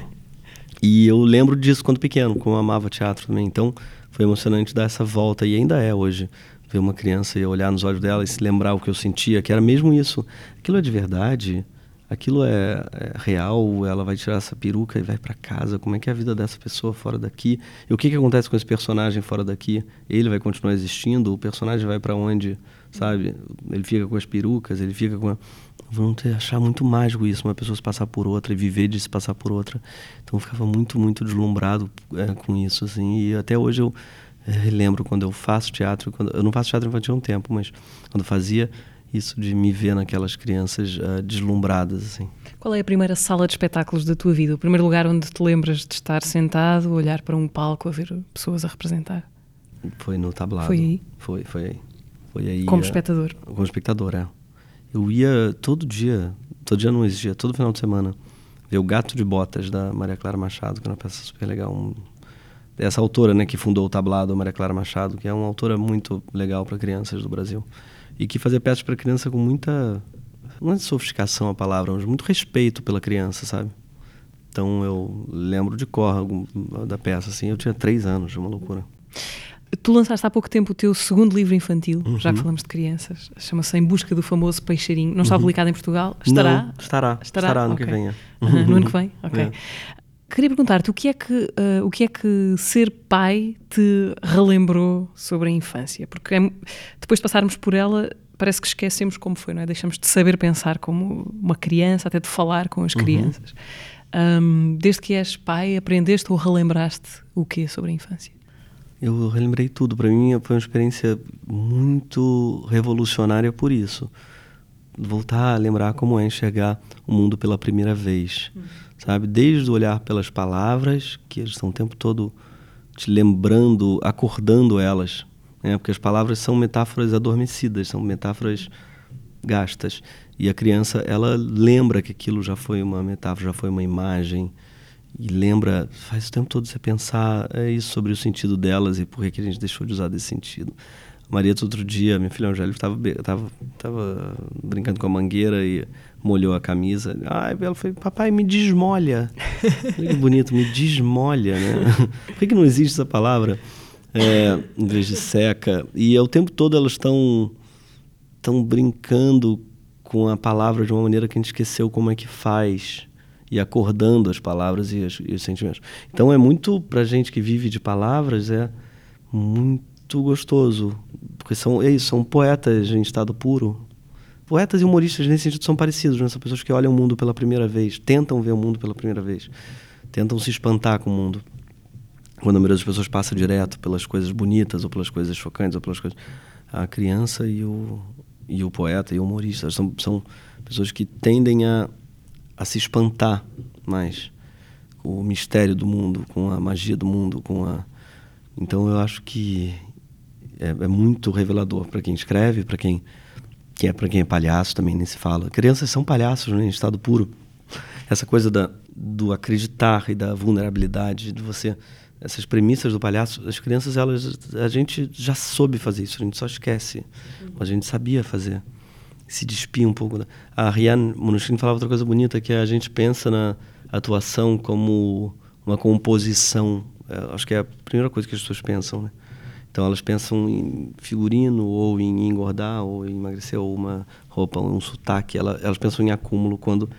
e eu lembro disso quando pequeno, como eu amava teatro também. Então, foi emocionante dar essa volta, e ainda é hoje, ver uma criança e olhar nos olhos dela e se lembrar o que eu sentia, que era mesmo isso. Aquilo é de verdade? Aquilo é, é real? Ela vai tirar essa peruca e vai para casa? Como é que é a vida dessa pessoa fora daqui? E o que, que acontece com esse personagem fora daqui? Ele vai continuar existindo? O personagem vai para onde? Sabe? Ele fica com as perucas, ele fica com... A vão ter, achar muito mágico isso, uma pessoa se passar por outra e viver de se passar por outra. Então eu ficava muito, muito deslumbrado é, com isso, assim. E até hoje eu é, lembro quando eu faço teatro, quando, eu não faço teatro infantil há um tempo, mas quando fazia isso de me ver naquelas crianças uh, deslumbradas, assim. Qual é a primeira sala de espetáculos da tua vida? O primeiro lugar onde te lembras de estar sentado, olhar para um palco, a ver pessoas a representar? Foi no tablado. Foi aí? Foi, foi aí. Foi aí. Como é, espectador. Como espectador, é. Eu ia todo dia, todo dia não existia, todo final de semana, ver O Gato de Botas, da Maria Clara Machado, que é uma peça super legal. Um, essa autora, né, que fundou o tablado, Maria Clara Machado, que é uma autora muito legal para crianças do Brasil. E que fazia peças para criança com muita. Não é sofisticação a palavra, mas muito respeito pela criança, sabe? Então eu lembro de cor da peça, assim. Eu tinha três anos, uma loucura. Tu lançaste há pouco tempo o teu segundo livro infantil, já Uhum. que falamos de crianças. Chama-se Em Busca do Famoso Peixeirinho. Não está publicado em Portugal? Estará? Não, estará. Estará, no Ok. que venha. Aham, no ano que vem? Ok. É. Queria perguntar-te o que é que eh, o que é que ser pai te relembrou sobre a infância? Porque é- depois de passarmos por ela parece que esquecemos como foi, não é? Deixamos de saber pensar como uma criança, até de falar com as Uhum. crianças. Ahm, desde que és pai, aprendeste ou relembraste o quê sobre a infância? Eu relembrei tudo. Para mim foi uma experiência muito revolucionária por isso. Voltar a lembrar como é enxergar o mundo pela primeira vez, sabe? Desde o olhar pelas palavras, que eles estão o tempo todo te lembrando, acordando elas, né? Porque as palavras são metáforas adormecidas, são metáforas gastas. E a criança, ela lembra que aquilo já foi uma metáfora, já foi uma imagem. E lembra, faz o tempo todo você pensar é isso sobre o sentido delas e por que que a gente deixou de usar desse sentido. A outro dia, minha filha Angélica, estava tava, tava brincando com a mangueira e molhou a camisa. Ai, ela foi, papai, me desmolha. Olha que bonito, me desmolha, né? Por que, que não existe essa palavra é, em vez de seca? E o tempo todo elas estão estão brincando com a palavra de uma maneira que a gente esqueceu como é que faz e acordando as palavras e, as- e os sentimentos. Então é muito pra gente que vive de palavras é muito gostoso, porque são é isso, são poetas em estado puro. Poetas e humoristas nesse sentido são parecidos, né? São pessoas que olham o mundo pela primeira vez, tentam ver o mundo pela primeira vez, tentam se espantar com o mundo quando a maioria das pessoas passa direto pelas coisas bonitas ou pelas coisas chocantes ou pelas coisas a criança e o e o poeta e o humorista são são pessoas que tendem a a se espantar mais com o mistério do mundo com a magia do mundo com a então eu acho que é, é muito revelador para quem escreve para quem que é para quem é palhaço também nem se fala. Crianças são palhaços né, em estado puro. Essa coisa da, do acreditar e da vulnerabilidade de você essas premissas do palhaço as crianças elas a gente já soube fazer isso a gente só esquece. A gente sabia fazer se despia um pouco da... a Riane Munushin falava outra coisa bonita que a gente pensa na atuação como uma composição. É, acho que é a primeira coisa que as pessoas pensam né? Então elas pensam em figurino ou em engordar ou em emagrecer ou uma roupa ou um sotaque. Ela- elas pensam em acúmulo quando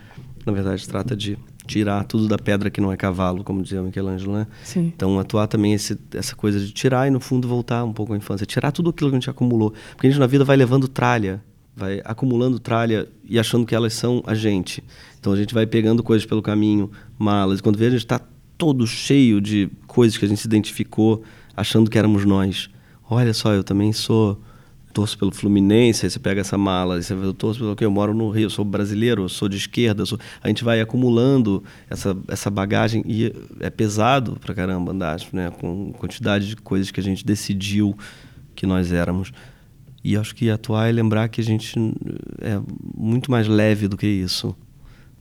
na verdade se trata de tirar tudo da pedra que não é cavalo como dizia Michelangelo né? Sim. então atuar também esse, essa coisa de tirar e no fundo voltar um pouco à infância. Tirar tudo aquilo que a gente acumulou. Porque a gente na vida vai levando tralha vai acumulando tralha e achando que elas são a gente então a gente vai pegando coisas pelo caminho malas quando vê a gente está todo cheio de coisas que a gente se identificou achando que éramos nós olha só eu também sou torço pelo Fluminense, aí você pega essa mala, aí você vê, eu pelo quê? Eu moro no Rio, eu sou brasileiro, eu sou de esquerda, sou... a gente vai acumulando essa, essa bagagem e é pesado pra caramba andar, né? Com quantidade de coisas que a gente decidiu que nós éramos. E acho que atuar é lembrar que a gente é muito mais leve do que isso.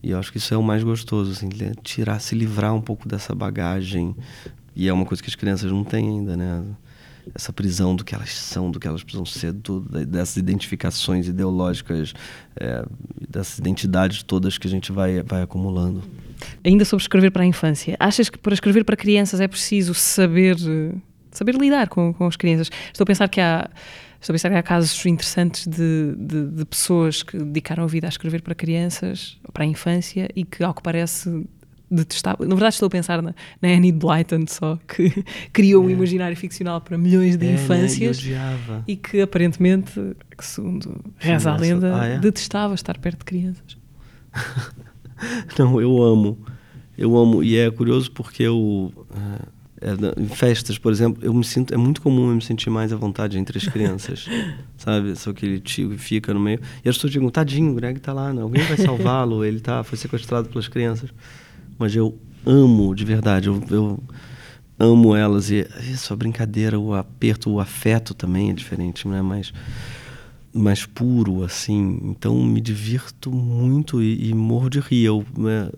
E acho que isso é o mais gostoso, assim, le- tirar, se livrar um pouco dessa bagagem. E é uma coisa que as crianças não têm ainda, né? Essa prisão do que elas são, do que elas precisam ser, do, dessas identificações ideológicas, é, dessas identidades todas que a gente vai, vai acumulando. Ainda sobre escrever para a infância, achas que para escrever para crianças é preciso saber, saber lidar com, com as crianças? Estou a pensar que há, estou a pensar que há casos interessantes de, de, de pessoas que dedicaram a vida a escrever para crianças, para a infância, e que, ao que parece, detestavam. Na verdade, estou a pensar na, na Annie Blyton só, que criou um imaginário ficcional para milhões de É, né? Infâncias. odiava. E que aparentemente, que segundo reza a lenda, ah, é? detestava estar perto de crianças. Não, eu amo. Eu amo. E é curioso porque eu. é, é, na- em festas, por exemplo, eu me sinto. É muito comum eu me sentir mais à vontade entre as crianças. sabe? Sou aquele tio que fica no meio. E as pessoas digam, tadinho, o Greg tá lá, né? alguém vai salvá-lo, ele tá, foi sequestrado pelas crianças. Mas eu amo, de verdade. Eu, eu, amo elas e isso, a brincadeira, o aperto, o afeto também é diferente, né? Mais, mais puro, assim. Então me divirto muito e, e morro de rir. Eu, né,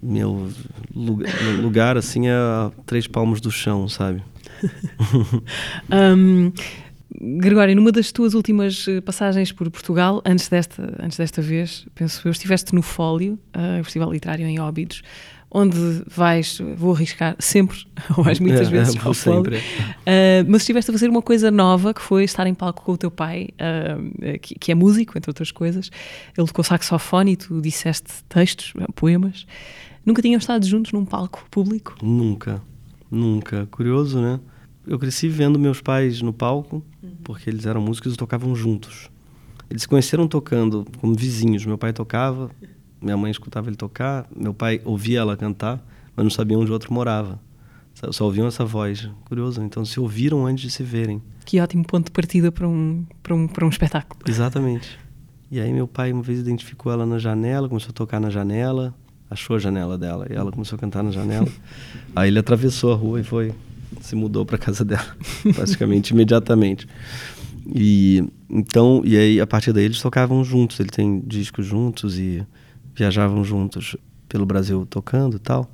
meu, lugar, lugar, assim, é a três palmos do chão, sabe? um, Gregório, numa das tuas últimas eh, passagens por Portugal, antes desta, antes desta vez, penso eu, estiveste no Fólio, uh, Festival Literário em Óbidos, onde vais, vou arriscar sempre, ou mais muitas vezes, é, sempre. Uh, mas estiveste a fazer uma coisa nova, que foi estar em palco com o teu pai, uh, que, que, é músico, entre outras coisas. Ele tocou saxofone e tu disseste textos, poemas. Nunca tinham estado juntos num palco público? Nunca, nunca. Curioso, né? Eu cresci vendo meus pais no palco, uhum. porque eles eram músicos e tocavam juntos. Eles se conheceram tocando como vizinhos. Meu pai tocava, minha mãe escutava ele tocar, meu pai ouvia ela cantar, mas não sabia onde o outro morava. Só ouviam essa voz. Curioso. Então se ouviram antes de se verem. Que ótimo ponto de partida para um, para um, para um espetáculo. Exatamente. E aí meu pai uma vez identificou ela na janela, começou a tocar na janela, achou a janela dela e ela começou a cantar na janela. aí ele atravessou a rua e foi se mudou para casa dela, praticamente imediatamente. E então, e aí a partir daí eles tocavam juntos, ele tem discos juntos e viajavam juntos pelo Brasil tocando e tal.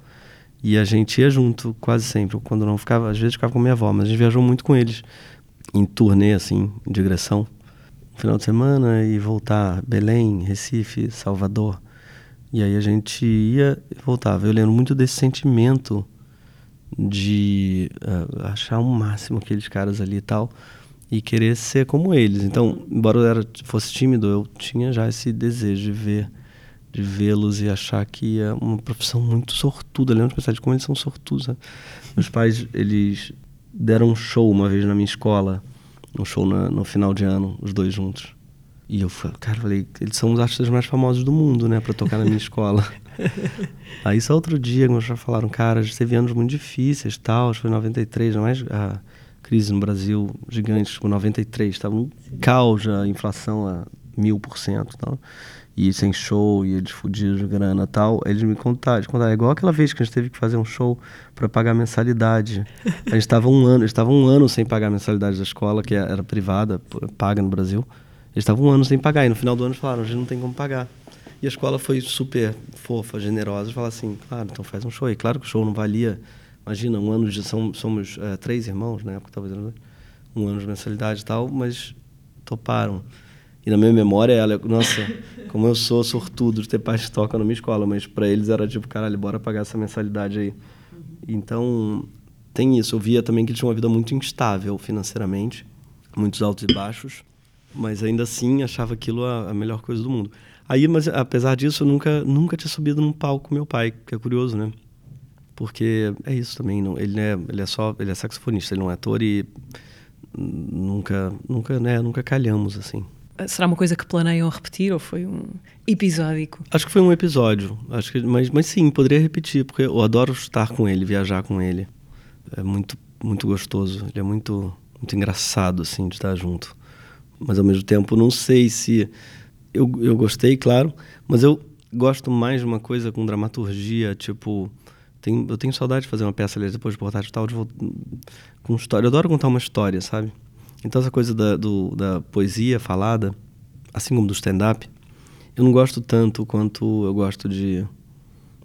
E a gente ia junto quase sempre, quando não ficava, às vezes ficava com minha avó, mas a gente viajou muito com eles em turnê assim, digressão. final de semana e voltar Belém, Recife, Salvador. E aí a gente ia e voltava. Eu lembro muito desse sentimento de uh, achar o máximo aqueles caras ali e tal e querer ser como eles. Então, embora eu era, fosse tímido, eu tinha já esse desejo de ver de vê-los e achar que é uma profissão muito sortuda. Lembro de pensar de como eles são sortudos. Né? Meus pais, eles deram um show uma vez na minha escola, um show na, no final de ano, os dois juntos. E eu falei, cara, falei, eles são os artistas mais famosos do mundo, né, para tocar na minha escola. Aí só outro dia, como já falaram, cara, a gente teve anos muito difíceis, tal, acho que foi 93, não mais a crise no Brasil gigante, tipo 93, estava um caos, a inflação a mil por cento, tal e sem show, e eles fudidos de grana tal, eles me contaram, eles contaram, é igual aquela vez que a gente teve que fazer um show para pagar mensalidade. A gente estava um ano, estava um ano sem pagar a mensalidade da escola, que era privada, paga no Brasil. Eles estavam um ano sem pagar, e no final do ano falaram, a gente não tem como pagar. E a escola foi super fofa, generosa, falou assim, claro, então faz um show. E claro que o show não valia, imagina, um ano de, somos, somos é, três irmãos, na época talvez, um ano de mensalidade e tal, mas toparam. E na minha memória, ela, nossa, como eu sou sortudo de ter pais que tocam na minha escola, mas para eles era tipo, caralho, bora pagar essa mensalidade aí. Então, tem isso. Eu via também que ele tinha uma vida muito instável financeiramente, muitos altos e baixos, mas ainda assim achava aquilo a, a melhor coisa do mundo. Aí, mas apesar disso, eu nunca, nunca tinha subido num palco com meu pai, que é curioso, né? Porque é isso também, não, ele é, ele é só, ele é saxofonista, ele não é ator e nunca, nunca, né, nunca calhamos assim. Será uma coisa que planeiam repetir ou foi um episódico? Acho que foi um episódio. Acho que, mas, mas sim, poderia repetir, porque eu adoro estar com ele, viajar com ele. É muito, muito gostoso. Ele é muito, muito engraçado, assim, de estar junto. Mas ao mesmo tempo, não sei se. Eu, eu gostei, claro, mas eu gosto mais de uma coisa com dramaturgia, tipo. Tem, eu tenho saudade de fazer uma peça ali depois de portátil tal, de, com história. Eu adoro contar uma história, sabe? Então, essa coisa da, do, da poesia falada, assim como do stand-up, eu não gosto tanto quanto eu gosto de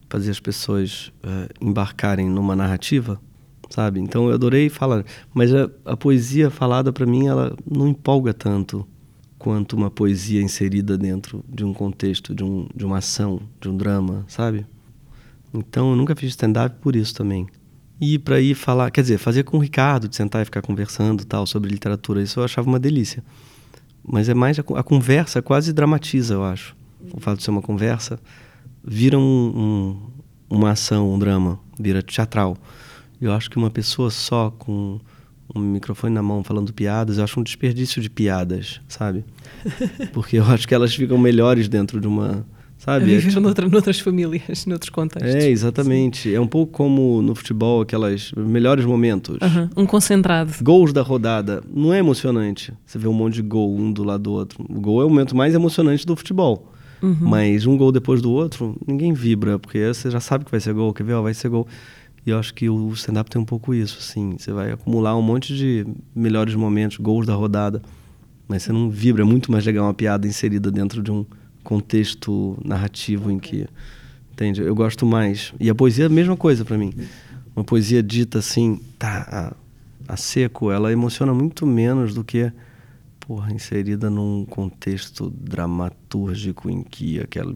fazer as pessoas uh, embarcarem numa narrativa, sabe? Então, eu adorei falar. Mas a, a poesia falada, para mim, ela não empolga tanto quanto uma poesia inserida dentro de um contexto, de, um, de uma ação, de um drama, sabe? Então, eu nunca fiz stand-up por isso também e para ir falar, quer dizer, fazer com o Ricardo, de sentar e ficar conversando tal sobre literatura, isso eu achava uma delícia. Mas é mais a, a conversa quase dramatiza, eu acho. O fato de ser uma conversa vira um, um, uma ação, um drama, vira teatral. Eu acho que uma pessoa só com um microfone na mão falando piadas, eu acho um desperdício de piadas, sabe? Porque eu acho que elas ficam melhores dentro de uma Sabe? A viver é, tipo... noutra, noutras famílias, noutros contextos. É, exatamente. Sim. É um pouco como no futebol, aquelas melhores momentos. Um concentrado. Gols da rodada. Não é emocionante. Você vê um monte de gol um do lado do outro. O gol é o momento mais emocionante do futebol. Uhum. Mas um gol depois do outro, ninguém vibra, porque você já sabe que vai ser gol. Quer ver? Ó, vai ser gol. E eu acho que o stand-up tem um pouco isso, assim. Você vai acumular um monte de melhores momentos, gols da rodada, mas você não vibra. É muito mais legal uma piada inserida dentro de um contexto narrativo em que. Entende? Eu gosto mais. E a poesia é a mesma coisa para mim. Uma poesia dita assim, tá, a, a seco, ela emociona muito menos do que porra, inserida num contexto dramatúrgico em que aquela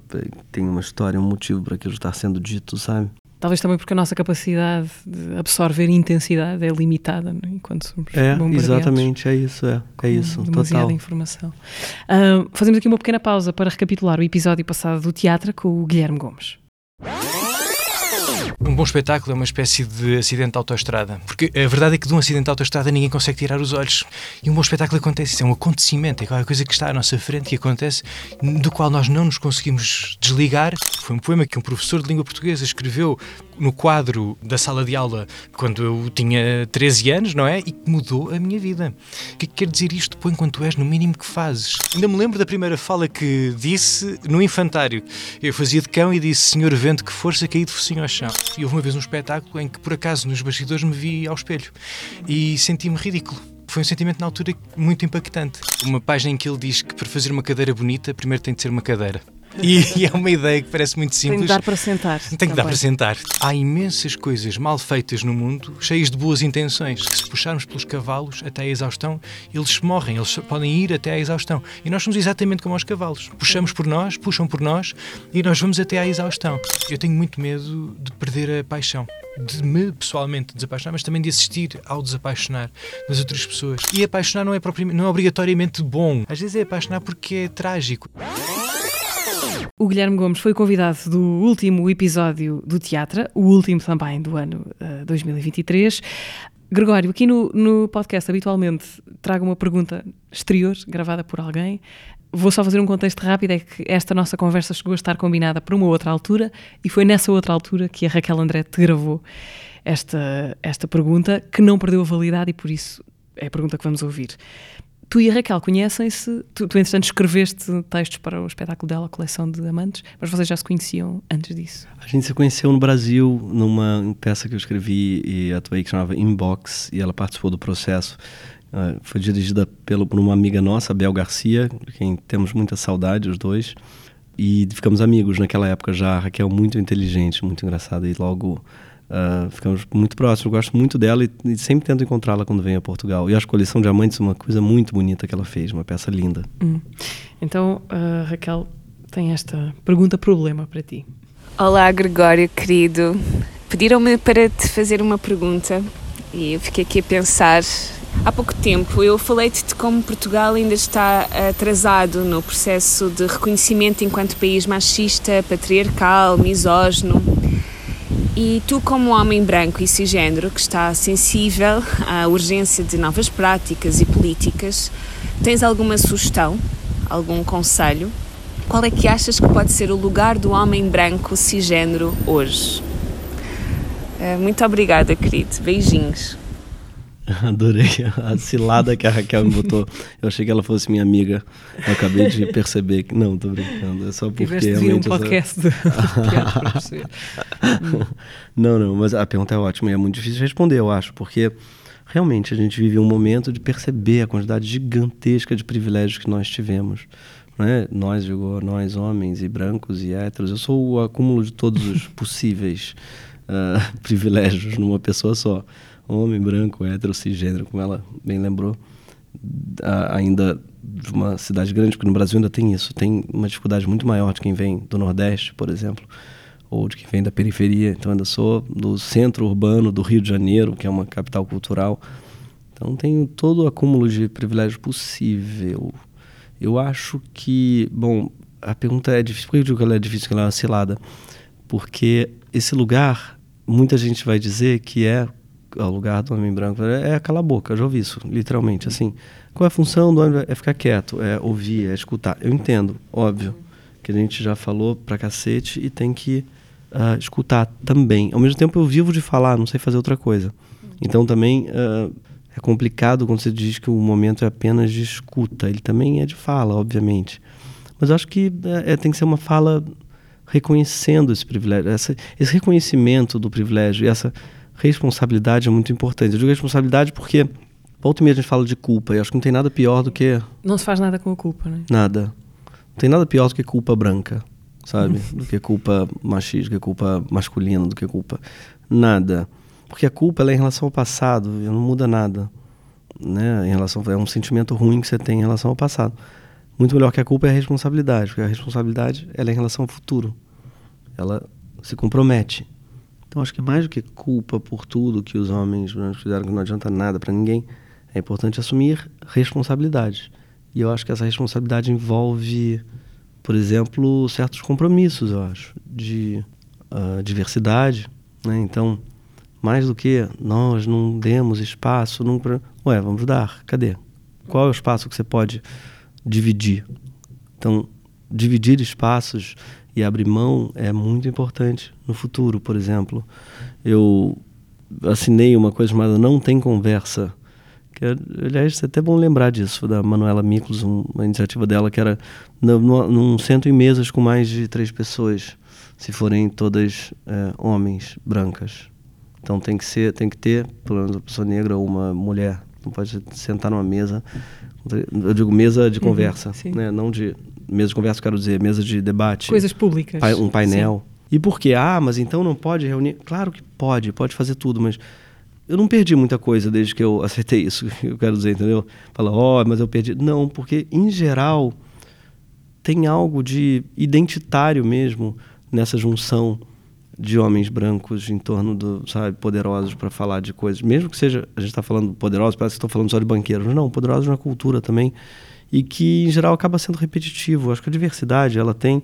tem uma história, um motivo para aquilo estar sendo dito, sabe? Talvez também porque a nossa capacidade de absorver intensidade é limitada, é? enquanto somos É, exatamente, é isso, é, é isso, total. informação. Uh, fazemos aqui uma pequena pausa para recapitular o episódio passado do teatro com o Guilherme Gomes. Um bom espetáculo é uma espécie de acidente de autoestrada. Porque a verdade é que de um acidente de autoestrada ninguém consegue tirar os olhos. E um bom espetáculo acontece. Isso é um acontecimento, é qualquer coisa que está à nossa frente que acontece, do qual nós não nos conseguimos desligar. Foi um poema que um professor de língua portuguesa escreveu no quadro da sala de aula quando eu tinha 13 anos, não é? E que mudou a minha vida. O que é que quer dizer isto? Põe quando tu és no mínimo que fazes. Ainda me lembro da primeira fala que disse no infantário. Eu fazia de cão e disse: Senhor vento, que força, caí de focinho ao chão. E houve uma vez um espetáculo em que, por acaso, nos bastidores me vi ao espelho e senti-me ridículo. Foi um sentimento na altura muito impactante. Uma página em que ele diz que para fazer uma cadeira bonita, primeiro tem de ser uma cadeira. E, e, é uma ideia que parece muito simples. Tem que dar para sentar. Tem que também. dar para sentar. Há imensas coisas mal feitas no mundo, cheias de boas intenções, que se puxarmos pelos cavalos até à exaustão, eles morrem, eles podem ir até à exaustão. E nós somos exatamente como os cavalos. Puxamos por nós, puxam por nós e nós vamos até à exaustão. Eu tenho muito medo de perder a paixão de me pessoalmente desapaixonar, mas também de assistir ao desapaixonar das outras pessoas. E apaixonar não é, não é obrigatoriamente bom. Às vezes é apaixonar porque é trágico. O Guilherme Gomes foi convidado do último episódio do Teatro, o último também do ano uh, 2023. Gregório, aqui no, no podcast habitualmente trago uma pergunta exterior, gravada por alguém. Vou só fazer um contexto rápido: é que esta nossa conversa chegou a estar combinada para uma outra altura e foi nessa outra altura que a Raquel André te gravou esta, esta pergunta, que não perdeu a validade e por isso é a pergunta que vamos ouvir. Tu e a Raquel conhecem-se, tu, tu entretanto escreveste textos para o espetáculo dela, a Coleção de Amantes, mas vocês já se conheciam antes disso? A gente se conheceu no Brasil numa peça que eu escrevi e atuei que chamava Inbox e ela participou do processo. Uh, foi dirigida pelo, por uma amiga nossa, Bel Garcia, de quem temos muita saudade, os dois. E ficamos amigos naquela época já. A Raquel muito inteligente, muito engraçada e logo Uh, ficamos muito próximos. Eu gosto muito dela e, e sempre tento encontrá-la quando vem a Portugal. E acho que a Coleção Diamantes é uma coisa muito bonita que ela fez, uma peça linda. Hum. Então, uh, Raquel tem esta pergunta-problema para ti. Olá, Gregório, querido. Pediram-me para te fazer uma pergunta e eu fiquei aqui a pensar. Há pouco tempo eu falei-te de como Portugal ainda está atrasado no processo de reconhecimento enquanto país machista, patriarcal, misógino e tu, como homem branco e cisgênero que está sensível à urgência de novas práticas e políticas, tens alguma sugestão, algum conselho? Qual é que achas que pode ser o lugar do homem branco cisgênero hoje? Eh, muito obrigada, querido. Beijinhos. Adorei a cilada que a Raquel me botou. Eu achei que ela fosse minha amiga. Eu acabei de perceber que. Não, tô brincando. É só porque. Tiveste realmente um podcast essa... Não, não, mas a pergunta é ótima e é muito difícil de responder, eu acho, porque realmente a gente vive um momento de perceber a quantidade gigantesca de privilégios que nós tivemos. Né? Nós, digo, nós homens e brancos e héteros, eu sou o acúmulo de todos os possíveis uh, privilégios numa pessoa só homem, branco, hétero, cisgênero, como ela bem lembrou, ainda de uma cidade grande, porque no Brasil ainda tem isso, tem uma dificuldade muito maior de quem vem do Nordeste, por exemplo, ou de quem vem da periferia. Então, ainda sou do centro urbano do Rio de Janeiro, que é uma capital cultural. Então, tenho todo o acúmulo de privilégio possível. Eu acho que, bom, a pergunta é difícil. Por que eu digo que ela é difícil, que ela é uma cilada? Porque esse lugar, muita gente vai dizer que é ao lugar do homem branco é, é calar a boca, já ouvi isso, literalmente. Assim, qual é a função do homem? É ficar quieto, é ouvir, é escutar. Eu entendo, óbvio, que a gente já falou pra cacete e tem que uh, escutar também. Ao mesmo tempo, eu vivo de falar, não sei fazer outra coisa. Então, também uh, é complicado quando você diz que o momento é apenas de escuta. Ele também é de fala, obviamente. Mas eu acho que é, é tem que ser uma fala reconhecendo esse privilégio, essa, esse reconhecimento do privilégio e essa responsabilidade é muito importante. Eu digo responsabilidade porque volta e meia a gente fala de culpa, e acho que não tem nada pior do que. Não se faz nada com a culpa, né? Nada. Não tem nada pior do que culpa branca, sabe? do que culpa machista, do que culpa masculina, do que culpa. Nada. Porque a culpa ela é em relação ao passado, e não muda nada. Né? Em relação, é um sentimento ruim que você tem em relação ao passado. Muito melhor que a culpa é a responsabilidade, porque a responsabilidade ela é em relação ao futuro. Ela se compromete. Então acho que mais do que culpa por tudo que os homens fizeram que não adianta nada para ninguém, é importante assumir responsabilidade. E eu acho que essa responsabilidade envolve, por exemplo, certos compromissos, eu acho, de uh, diversidade. Né? Então, mais do que nós não demos espaço, não... ué, vamos dar, cadê? Qual é o espaço que você pode dividir? Então, dividir espaços e abrir mão é muito importante no futuro, por exemplo. Eu assinei uma coisa chamada Não Tem Conversa, que, aliás, é até bom lembrar disso, da Manuela Miklos, uma iniciativa dela que era num, num centro em mesas com mais de três pessoas, se forem todas é, homens, brancas. Então tem que ser, tem que ter, pelo menos uma pessoa negra ou uma mulher. Não pode sentar numa mesa, eu digo mesa de uhum, conversa, uhum, né? não de mesa de conversa, quero dizer, mesa de debate. Coisas públicas. um painel. Sim. E por quê? Ah, mas então não pode reunir? Claro que pode, pode fazer tudo, mas eu não perdi muita coisa desde que eu aceitei isso, eu quero dizer, entendeu? Fala, ó, oh, mas eu perdi. Não, porque em geral tem algo de identitário mesmo nessa junção de homens brancos em torno do, sabe, poderosos para falar de coisas. Mesmo que seja, a gente está falando poderosos, parece que estou falando só de banqueiros. Não, poderosos na cultura também e que em geral acaba sendo repetitivo. Acho que a diversidade ela tem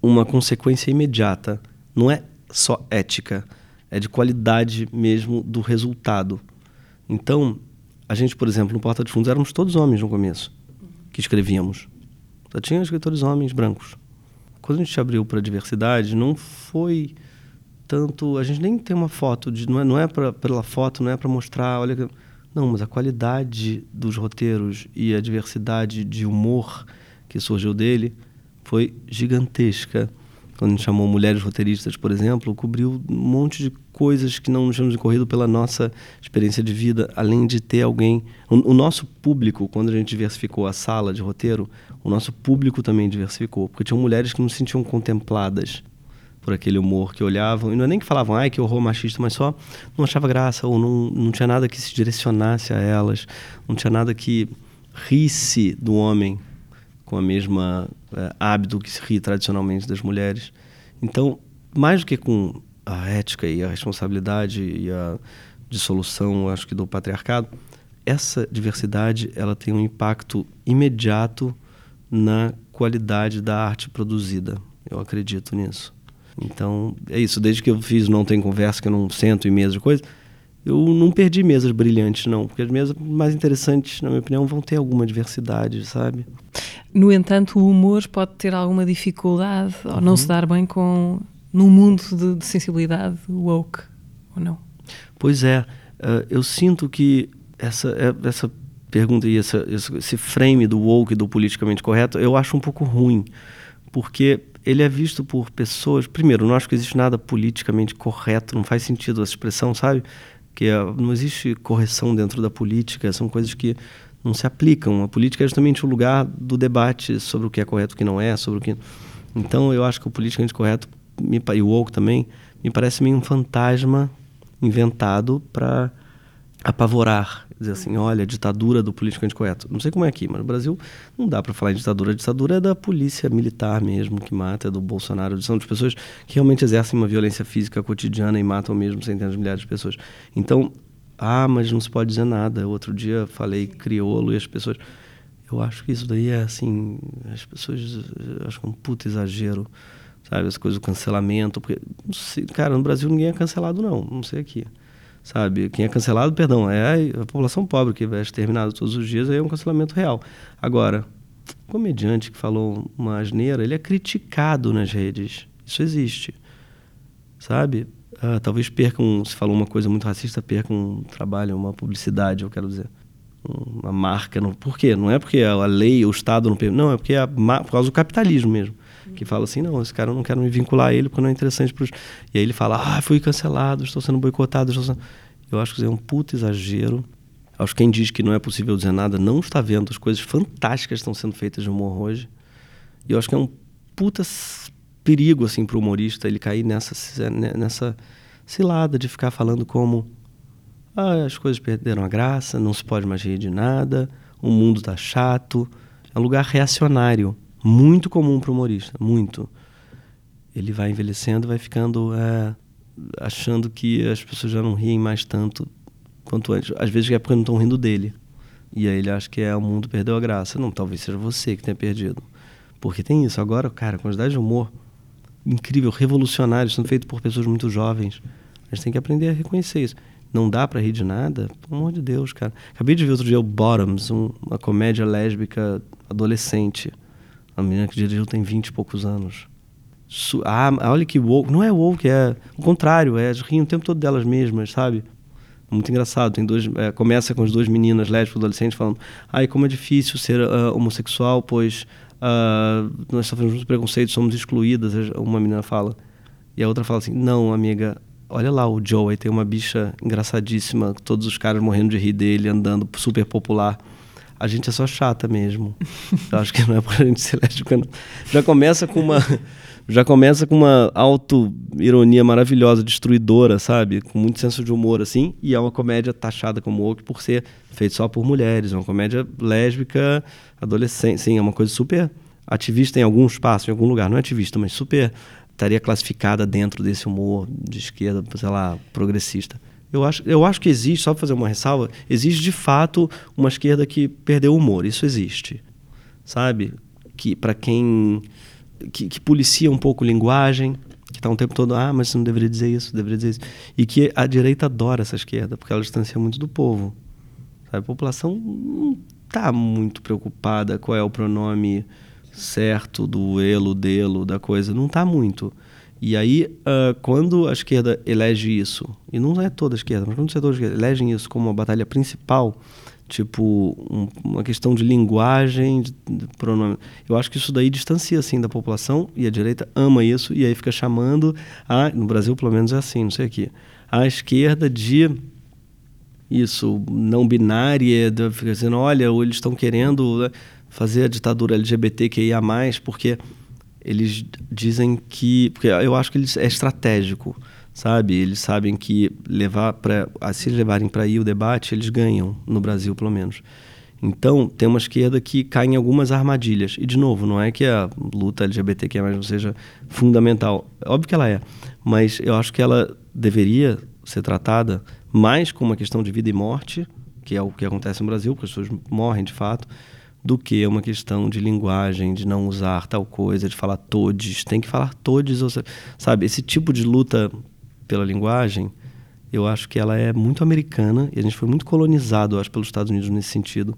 uma consequência imediata. Não é só ética, é de qualidade mesmo do resultado. Então, a gente, por exemplo, no Porta de Fundos éramos todos homens no começo que escrevíamos. Só tinha escritores homens brancos. Quando a gente abriu para a diversidade, não foi tanto. A gente nem tem uma foto, de, não é, não é pra, pela foto, não é para mostrar, olha. Não, mas a qualidade dos roteiros e a diversidade de humor que surgiu dele foi gigantesca. Quando a gente chamou Mulheres Roteiristas, por exemplo, cobriu um monte de coisas que não tínhamos corrido pela nossa experiência de vida, além de ter alguém. O, o nosso público, quando a gente diversificou a sala de roteiro, o nosso público também diversificou, porque tinham mulheres que não se sentiam contempladas por aquele humor que olhavam, e não é nem que falavam, ai, que horror machista, mas só não achava graça, ou não, não tinha nada que se direcionasse a elas, não tinha nada que risse do homem com a mesma é, hábito que se ri tradicionalmente das mulheres. Então, mais do que com a ética e a responsabilidade e a dissolução, acho que do patriarcado, essa diversidade ela tem um impacto imediato na qualidade da arte produzida. Eu acredito nisso. Então, é isso. Desde que eu fiz Não Tem Conversa, que eu não sento em mesa de coisa, eu não perdi mesas brilhantes, não. Porque as mesas mais interessantes, na minha opinião, vão ter alguma diversidade, sabe? No entanto, o humor pode ter alguma dificuldade uhum. ou não se dar bem com... num mundo de, de sensibilidade woke, ou não? Pois é. Uh, eu sinto que essa, é, essa pergunta e essa, esse frame do woke, do politicamente correto, eu acho um pouco ruim. Porque ele é visto por pessoas. Primeiro, não acho que existe nada politicamente correto, não faz sentido essa expressão, sabe? Que é, não existe correção dentro da política, são coisas que não se aplicam. A política é justamente o lugar do debate sobre o que é correto e o que não é, sobre o que. Então, eu acho que o politicamente correto, e o woke também, me parece meio um fantasma inventado para apavorar dizer assim, olha, ditadura do politicamente correto. Não sei como é aqui, mas no Brasil não dá para falar em ditadura. A ditadura é da polícia militar mesmo, que mata, é do Bolsonaro. São de pessoas que realmente exercem uma violência física cotidiana e matam mesmo centenas de milhares de pessoas. Então, ah, mas não se pode dizer nada. Outro dia falei crioulo e as pessoas... Eu acho que isso daí é assim, as pessoas que é um puto exagero, sabe? As coisas do cancelamento, porque, cara, no Brasil ninguém é cancelado não, não sei aqui sabe? Quem é cancelado, perdão, é a população pobre que é exterminada todos os dias, aí é um cancelamento real. Agora, um comediante que falou uma asneira, ele é criticado nas redes. Isso existe, sabe? Ah, talvez percam, se falou uma coisa muito racista, percam um trabalho, uma publicidade, eu quero dizer. Uma marca. Não, por quê? Não é porque a lei, o Estado não permite. Não, é porque é por causa do capitalismo mesmo. Que fala assim, não, esse cara eu não quero me vincular a ele porque não é interessante pros... E aí ele fala, ah, fui cancelado, estou sendo boicotado, estou sendo... Eu acho que isso é um puto exagero. Acho que quem diz que não é possível dizer nada não está vendo as coisas fantásticas que estão sendo feitas de humor hoje. E eu acho que é um puta perigo, assim, pro humorista ele cair nessa, nessa cilada de ficar falando como ah, as coisas perderam a graça, não se pode mais rir de nada, o mundo tá chato. É um lugar reacionário, muito comum para o humorista, muito. Ele vai envelhecendo, vai ficando é, achando que as pessoas já não riem mais tanto quanto antes. Às vezes é porque não estão rindo dele. E aí ele acha que é o mundo perdeu a graça. Não, talvez seja você que tenha perdido. Porque tem isso. Agora, cara, a quantidade de humor incrível, revolucionário, sendo feito por pessoas muito jovens. A gente tem que aprender a reconhecer isso não dá para rir de nada, pelo amor de Deus, cara. Acabei de ver outro dia o Bottoms, um, uma comédia lésbica adolescente. A menina que dirigiu tem 20 e poucos anos. Su ah, olha que woke. Não é woke, é o contrário, é riem o tempo todo delas mesmas, sabe? Muito engraçado. Tem dois, é, começa com as duas meninas lésbicas adolescentes falando: ai, como é difícil ser uh, homossexual, pois uh, nós sofremos muitos preconceitos, somos excluídas. Uma menina fala. E a outra fala assim: não, amiga, Olha lá o Joe, aí tem uma bicha engraçadíssima, todos os caras morrendo de rir dele, andando super popular. A gente é só chata mesmo. Eu acho que não é pra gente ser lésbica, não. Já começa com uma. Já começa com uma auto-ironia maravilhosa, destruidora, sabe? Com muito senso de humor, assim. E é uma comédia taxada como woke por ser feita só por mulheres. É uma comédia lésbica, adolescente. Sim, é uma coisa super ativista em algum espaço, em algum lugar. Não é ativista, mas super estaria classificada dentro desse humor de esquerda, sei lá, progressista. Eu acho, eu acho que existe, só para fazer uma ressalva, existe de fato uma esquerda que perdeu o humor. Isso existe. Sabe? Que para quem. Que, que, policia um pouco linguagem, que está um tempo todo, ah, mas você não deveria dizer isso, deveria dizer isso. E que a direita adora essa esquerda, porque ela distancia muito do povo. Sabe? A população não está muito preocupada qual é o pronome certo do elo, delo, da coisa, não está muito. E aí, uh, quando a esquerda elege isso, e não é toda a esquerda, mas quando os setores elegem isso como uma batalha principal, tipo um, uma questão de linguagem, de, de pronome, eu acho que isso daí distancia assim da população e a direita ama isso e aí fica chamando a, no Brasil pelo menos é assim, não sei aqui, a esquerda de isso não binária, fica dizendo, olha, eles estão querendo né, fazer a ditadura LGBTQIA+, porque eles dizem que... Porque eu acho que eles, é estratégico, sabe? Eles sabem que levar para se levarem para aí o debate, eles ganham, no Brasil pelo menos. Então, tem uma esquerda que cai em algumas armadilhas. E, de novo, não é que a luta LGBTQIA+, não seja fundamental. Óbvio que ela é. Mas eu acho que ela deveria ser tratada mais como uma questão de vida e morte, que é o que acontece no Brasil, porque as pessoas morrem de fato, do que uma questão de linguagem, de não usar tal coisa, de falar todes. Tem que falar todes, sabe? Esse tipo de luta pela linguagem, eu acho que ela é muito americana e a gente foi muito colonizado, acho, pelos Estados Unidos nesse sentido.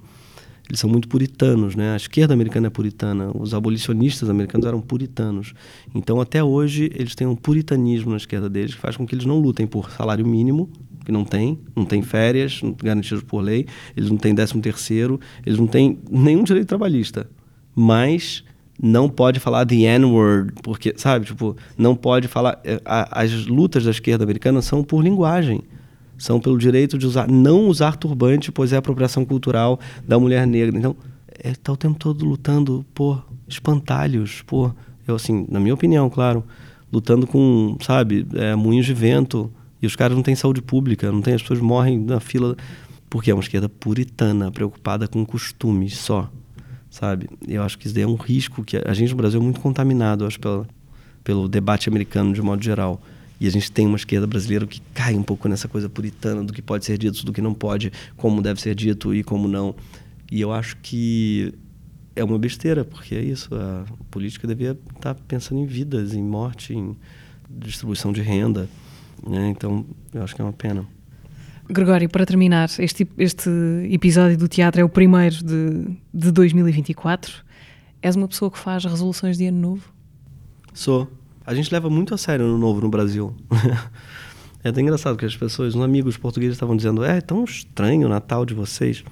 Eles são muito puritanos, né? A esquerda americana é puritana, os abolicionistas americanos eram puritanos. Então, até hoje, eles têm um puritanismo na esquerda deles que faz com que eles não lutem por salário mínimo, que não tem, não tem férias garantidas por lei, eles não têm décimo terceiro, eles não têm nenhum direito trabalhista. Mas não pode falar the N-word, porque, sabe, tipo, não pode falar. Eh, as lutas da esquerda americana são por linguagem. São pelo direito de usar, não usar turbante, pois é apropriação cultural da mulher negra. Então, está é, o tempo todo lutando por espantalhos, por. Eu, assim, na minha opinião, claro, lutando com, sabe, é, moinhos de vento e os caras não têm saúde pública, não tem, as pessoas morrem na fila porque é uma esquerda puritana, preocupada com costumes só, sabe? Eu acho que isso daí é um risco que a gente no Brasil é muito contaminado, acho, pelo pelo debate americano de modo geral. E a gente tem uma esquerda brasileira que cai um pouco nessa coisa puritana do que pode ser dito, do que não pode, como deve ser dito e como não. E eu acho que é uma besteira, porque é isso, a política devia estar pensando em vidas, em morte, em distribuição de renda. Né? Então, eu acho que é uma pena. Gregório, para terminar, este, este episódio do teatro é o primeiro de, de 2024. És uma pessoa que faz resoluções de ano novo? Sou. A gente leva muito a sério ano novo no Brasil. é até engraçado que as pessoas, uns amigos portugueses estavam dizendo: é tão estranho o Natal de vocês,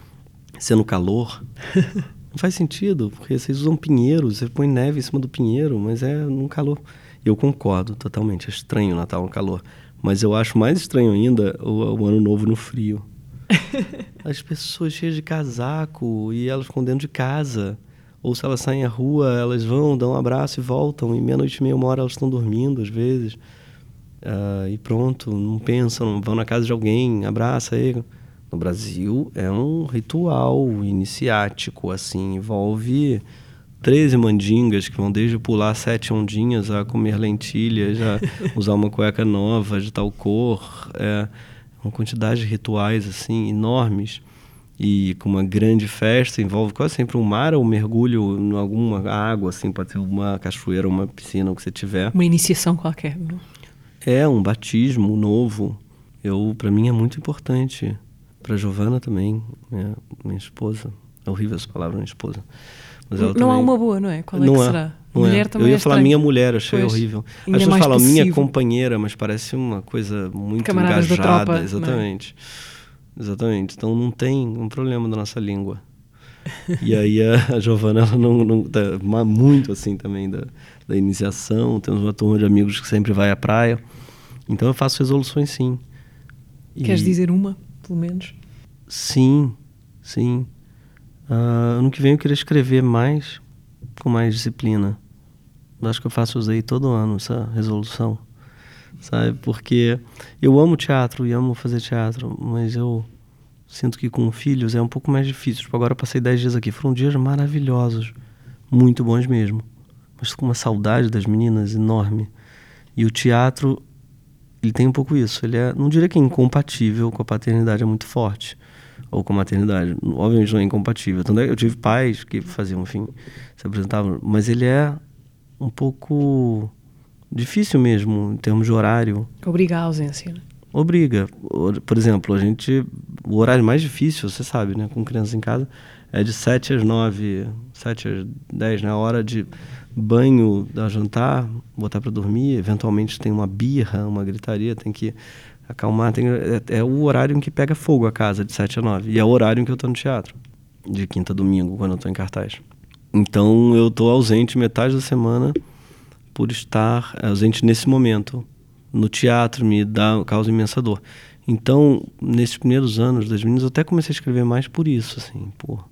sendo calor. Não faz sentido, porque vocês usam pinheiro, você põe neve em cima do pinheiro, mas é num calor. Eu concordo totalmente, é estranho o Natal no calor. Mas eu acho mais estranho ainda o, o Ano Novo no frio. As pessoas cheias de casaco e elas com dentro de casa. Ou se elas saem à rua, elas vão, dão um abraço e voltam. E meia-noite e meia, uma hora elas estão dormindo às vezes. Uh, e pronto, não pensam, vão na casa de alguém, abraça ele. No Brasil é um ritual iniciático, assim, envolve 13 mandingas que vão desde pular sete ondinhas a comer lentilhas, a usar uma cueca nova de tal cor. É uma quantidade de rituais assim enormes e com uma grande festa envolve quase sempre um mar ou um mergulho em alguma água assim pode ser uma cachoeira uma piscina o que você tiver uma iniciação qualquer não? é um batismo novo eu para mim é muito importante para Giovana também minha, minha esposa é horrível essa palavra minha esposa mas não também... há uma boa, não é? Qual é não que é, será? Não mulher é. também Eu ia é falar estranho. minha mulher, achei Pois. horrível. Ainda As é pessoas mais falam minha companheira, mas parece uma coisa muito Camaradas da engajada. tropa, não é? Exatamente. Então não tem um problema da nossa língua. e aí a, a Giovana, ela não, não tá muito assim também da, da iniciação. Temos uma turma de amigos que sempre vai à praia. Então eu faço resoluções sim. E- Queres dizer uma, pelo menos? Sim, sim. Ah, ano que vem eu queria escrever mais, com mais disciplina. Eu acho que eu faço isso aí todo ano, essa resolução. Sabe? Porque eu amo teatro e amo fazer teatro, mas eu sinto que com filhos é um pouco mais difícil. Tipo, agora eu passei 10 dias aqui, foram dias maravilhosos, muito bons mesmo. Mas com uma saudade das meninas enorme. E o teatro, ele tem um pouco isso. Ele é, não diria que é incompatível com a paternidade, é muito forte. Ou com a maternidade. Obviamente não é incompatível. Tanto é eu tive pais que faziam, enfim, se apresentavam. Mas ele é um pouco difícil mesmo, em termos de horário. Obriga à ausência. né? Obriga. Or- Por exemplo, a gente. O horário mais difícil, você sabe, né? Com crianças em casa, é de 7 às 9, 7 às 10, né? A hora de banho, dar jantar, botar para dormir. Eventualmente tem uma birra, uma gritaria, tem que acalmar. Tem, é, é o horário em que pega fogo a casa, de 7 a 9. E é o horário em que eu tô no teatro, de quinta a domingo, quando eu tô em cartaz. Então eu tô ausente metade da semana por estar ausente nesse momento no teatro me dá causa imensa dor. Então, nesses primeiros anos das meninas, eu até comecei a escrever mais por isso, assim, por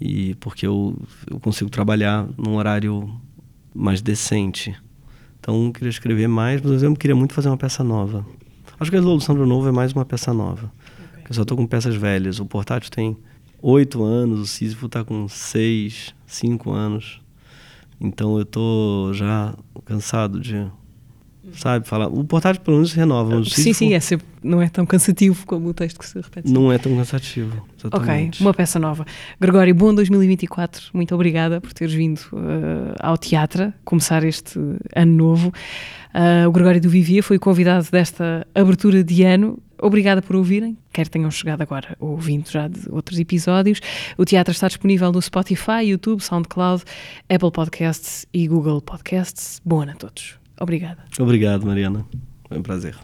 e porque eu, eu consigo trabalhar num horário mais decente. Então, eu queria escrever mais, mas eu queria muito fazer uma peça nova. Acho que a resolução do novo é mais uma peça nova. Eu só estou com peças velhas. O portátil tem oito anos, o Sísifo está com seis, cinco anos. Então eu tô já cansado de, sabe, falar. O portátil pelo menos renova. O sim, sim, é sempre, não é tão cansativo como o texto que se repete. não é tão cansativo. Ok, Exatamente. uma peça nova. Gregório, bom 2024. Muito obrigada por teres vindo eh, ao teatro, começar este ano novo. Ah, o Gregório do Vivia foi o convidado desta abertura de ano. Obrigada por ouvirem, quer tenham chegado agora ouvindo já de outros episódios. O teatro está disponível no Spotify, YouTube, SoundCloud, Apple Podcasts e Google Podcasts. Bom ano a todos. Obrigada. Obrigado, Mariana. Foi um prazer.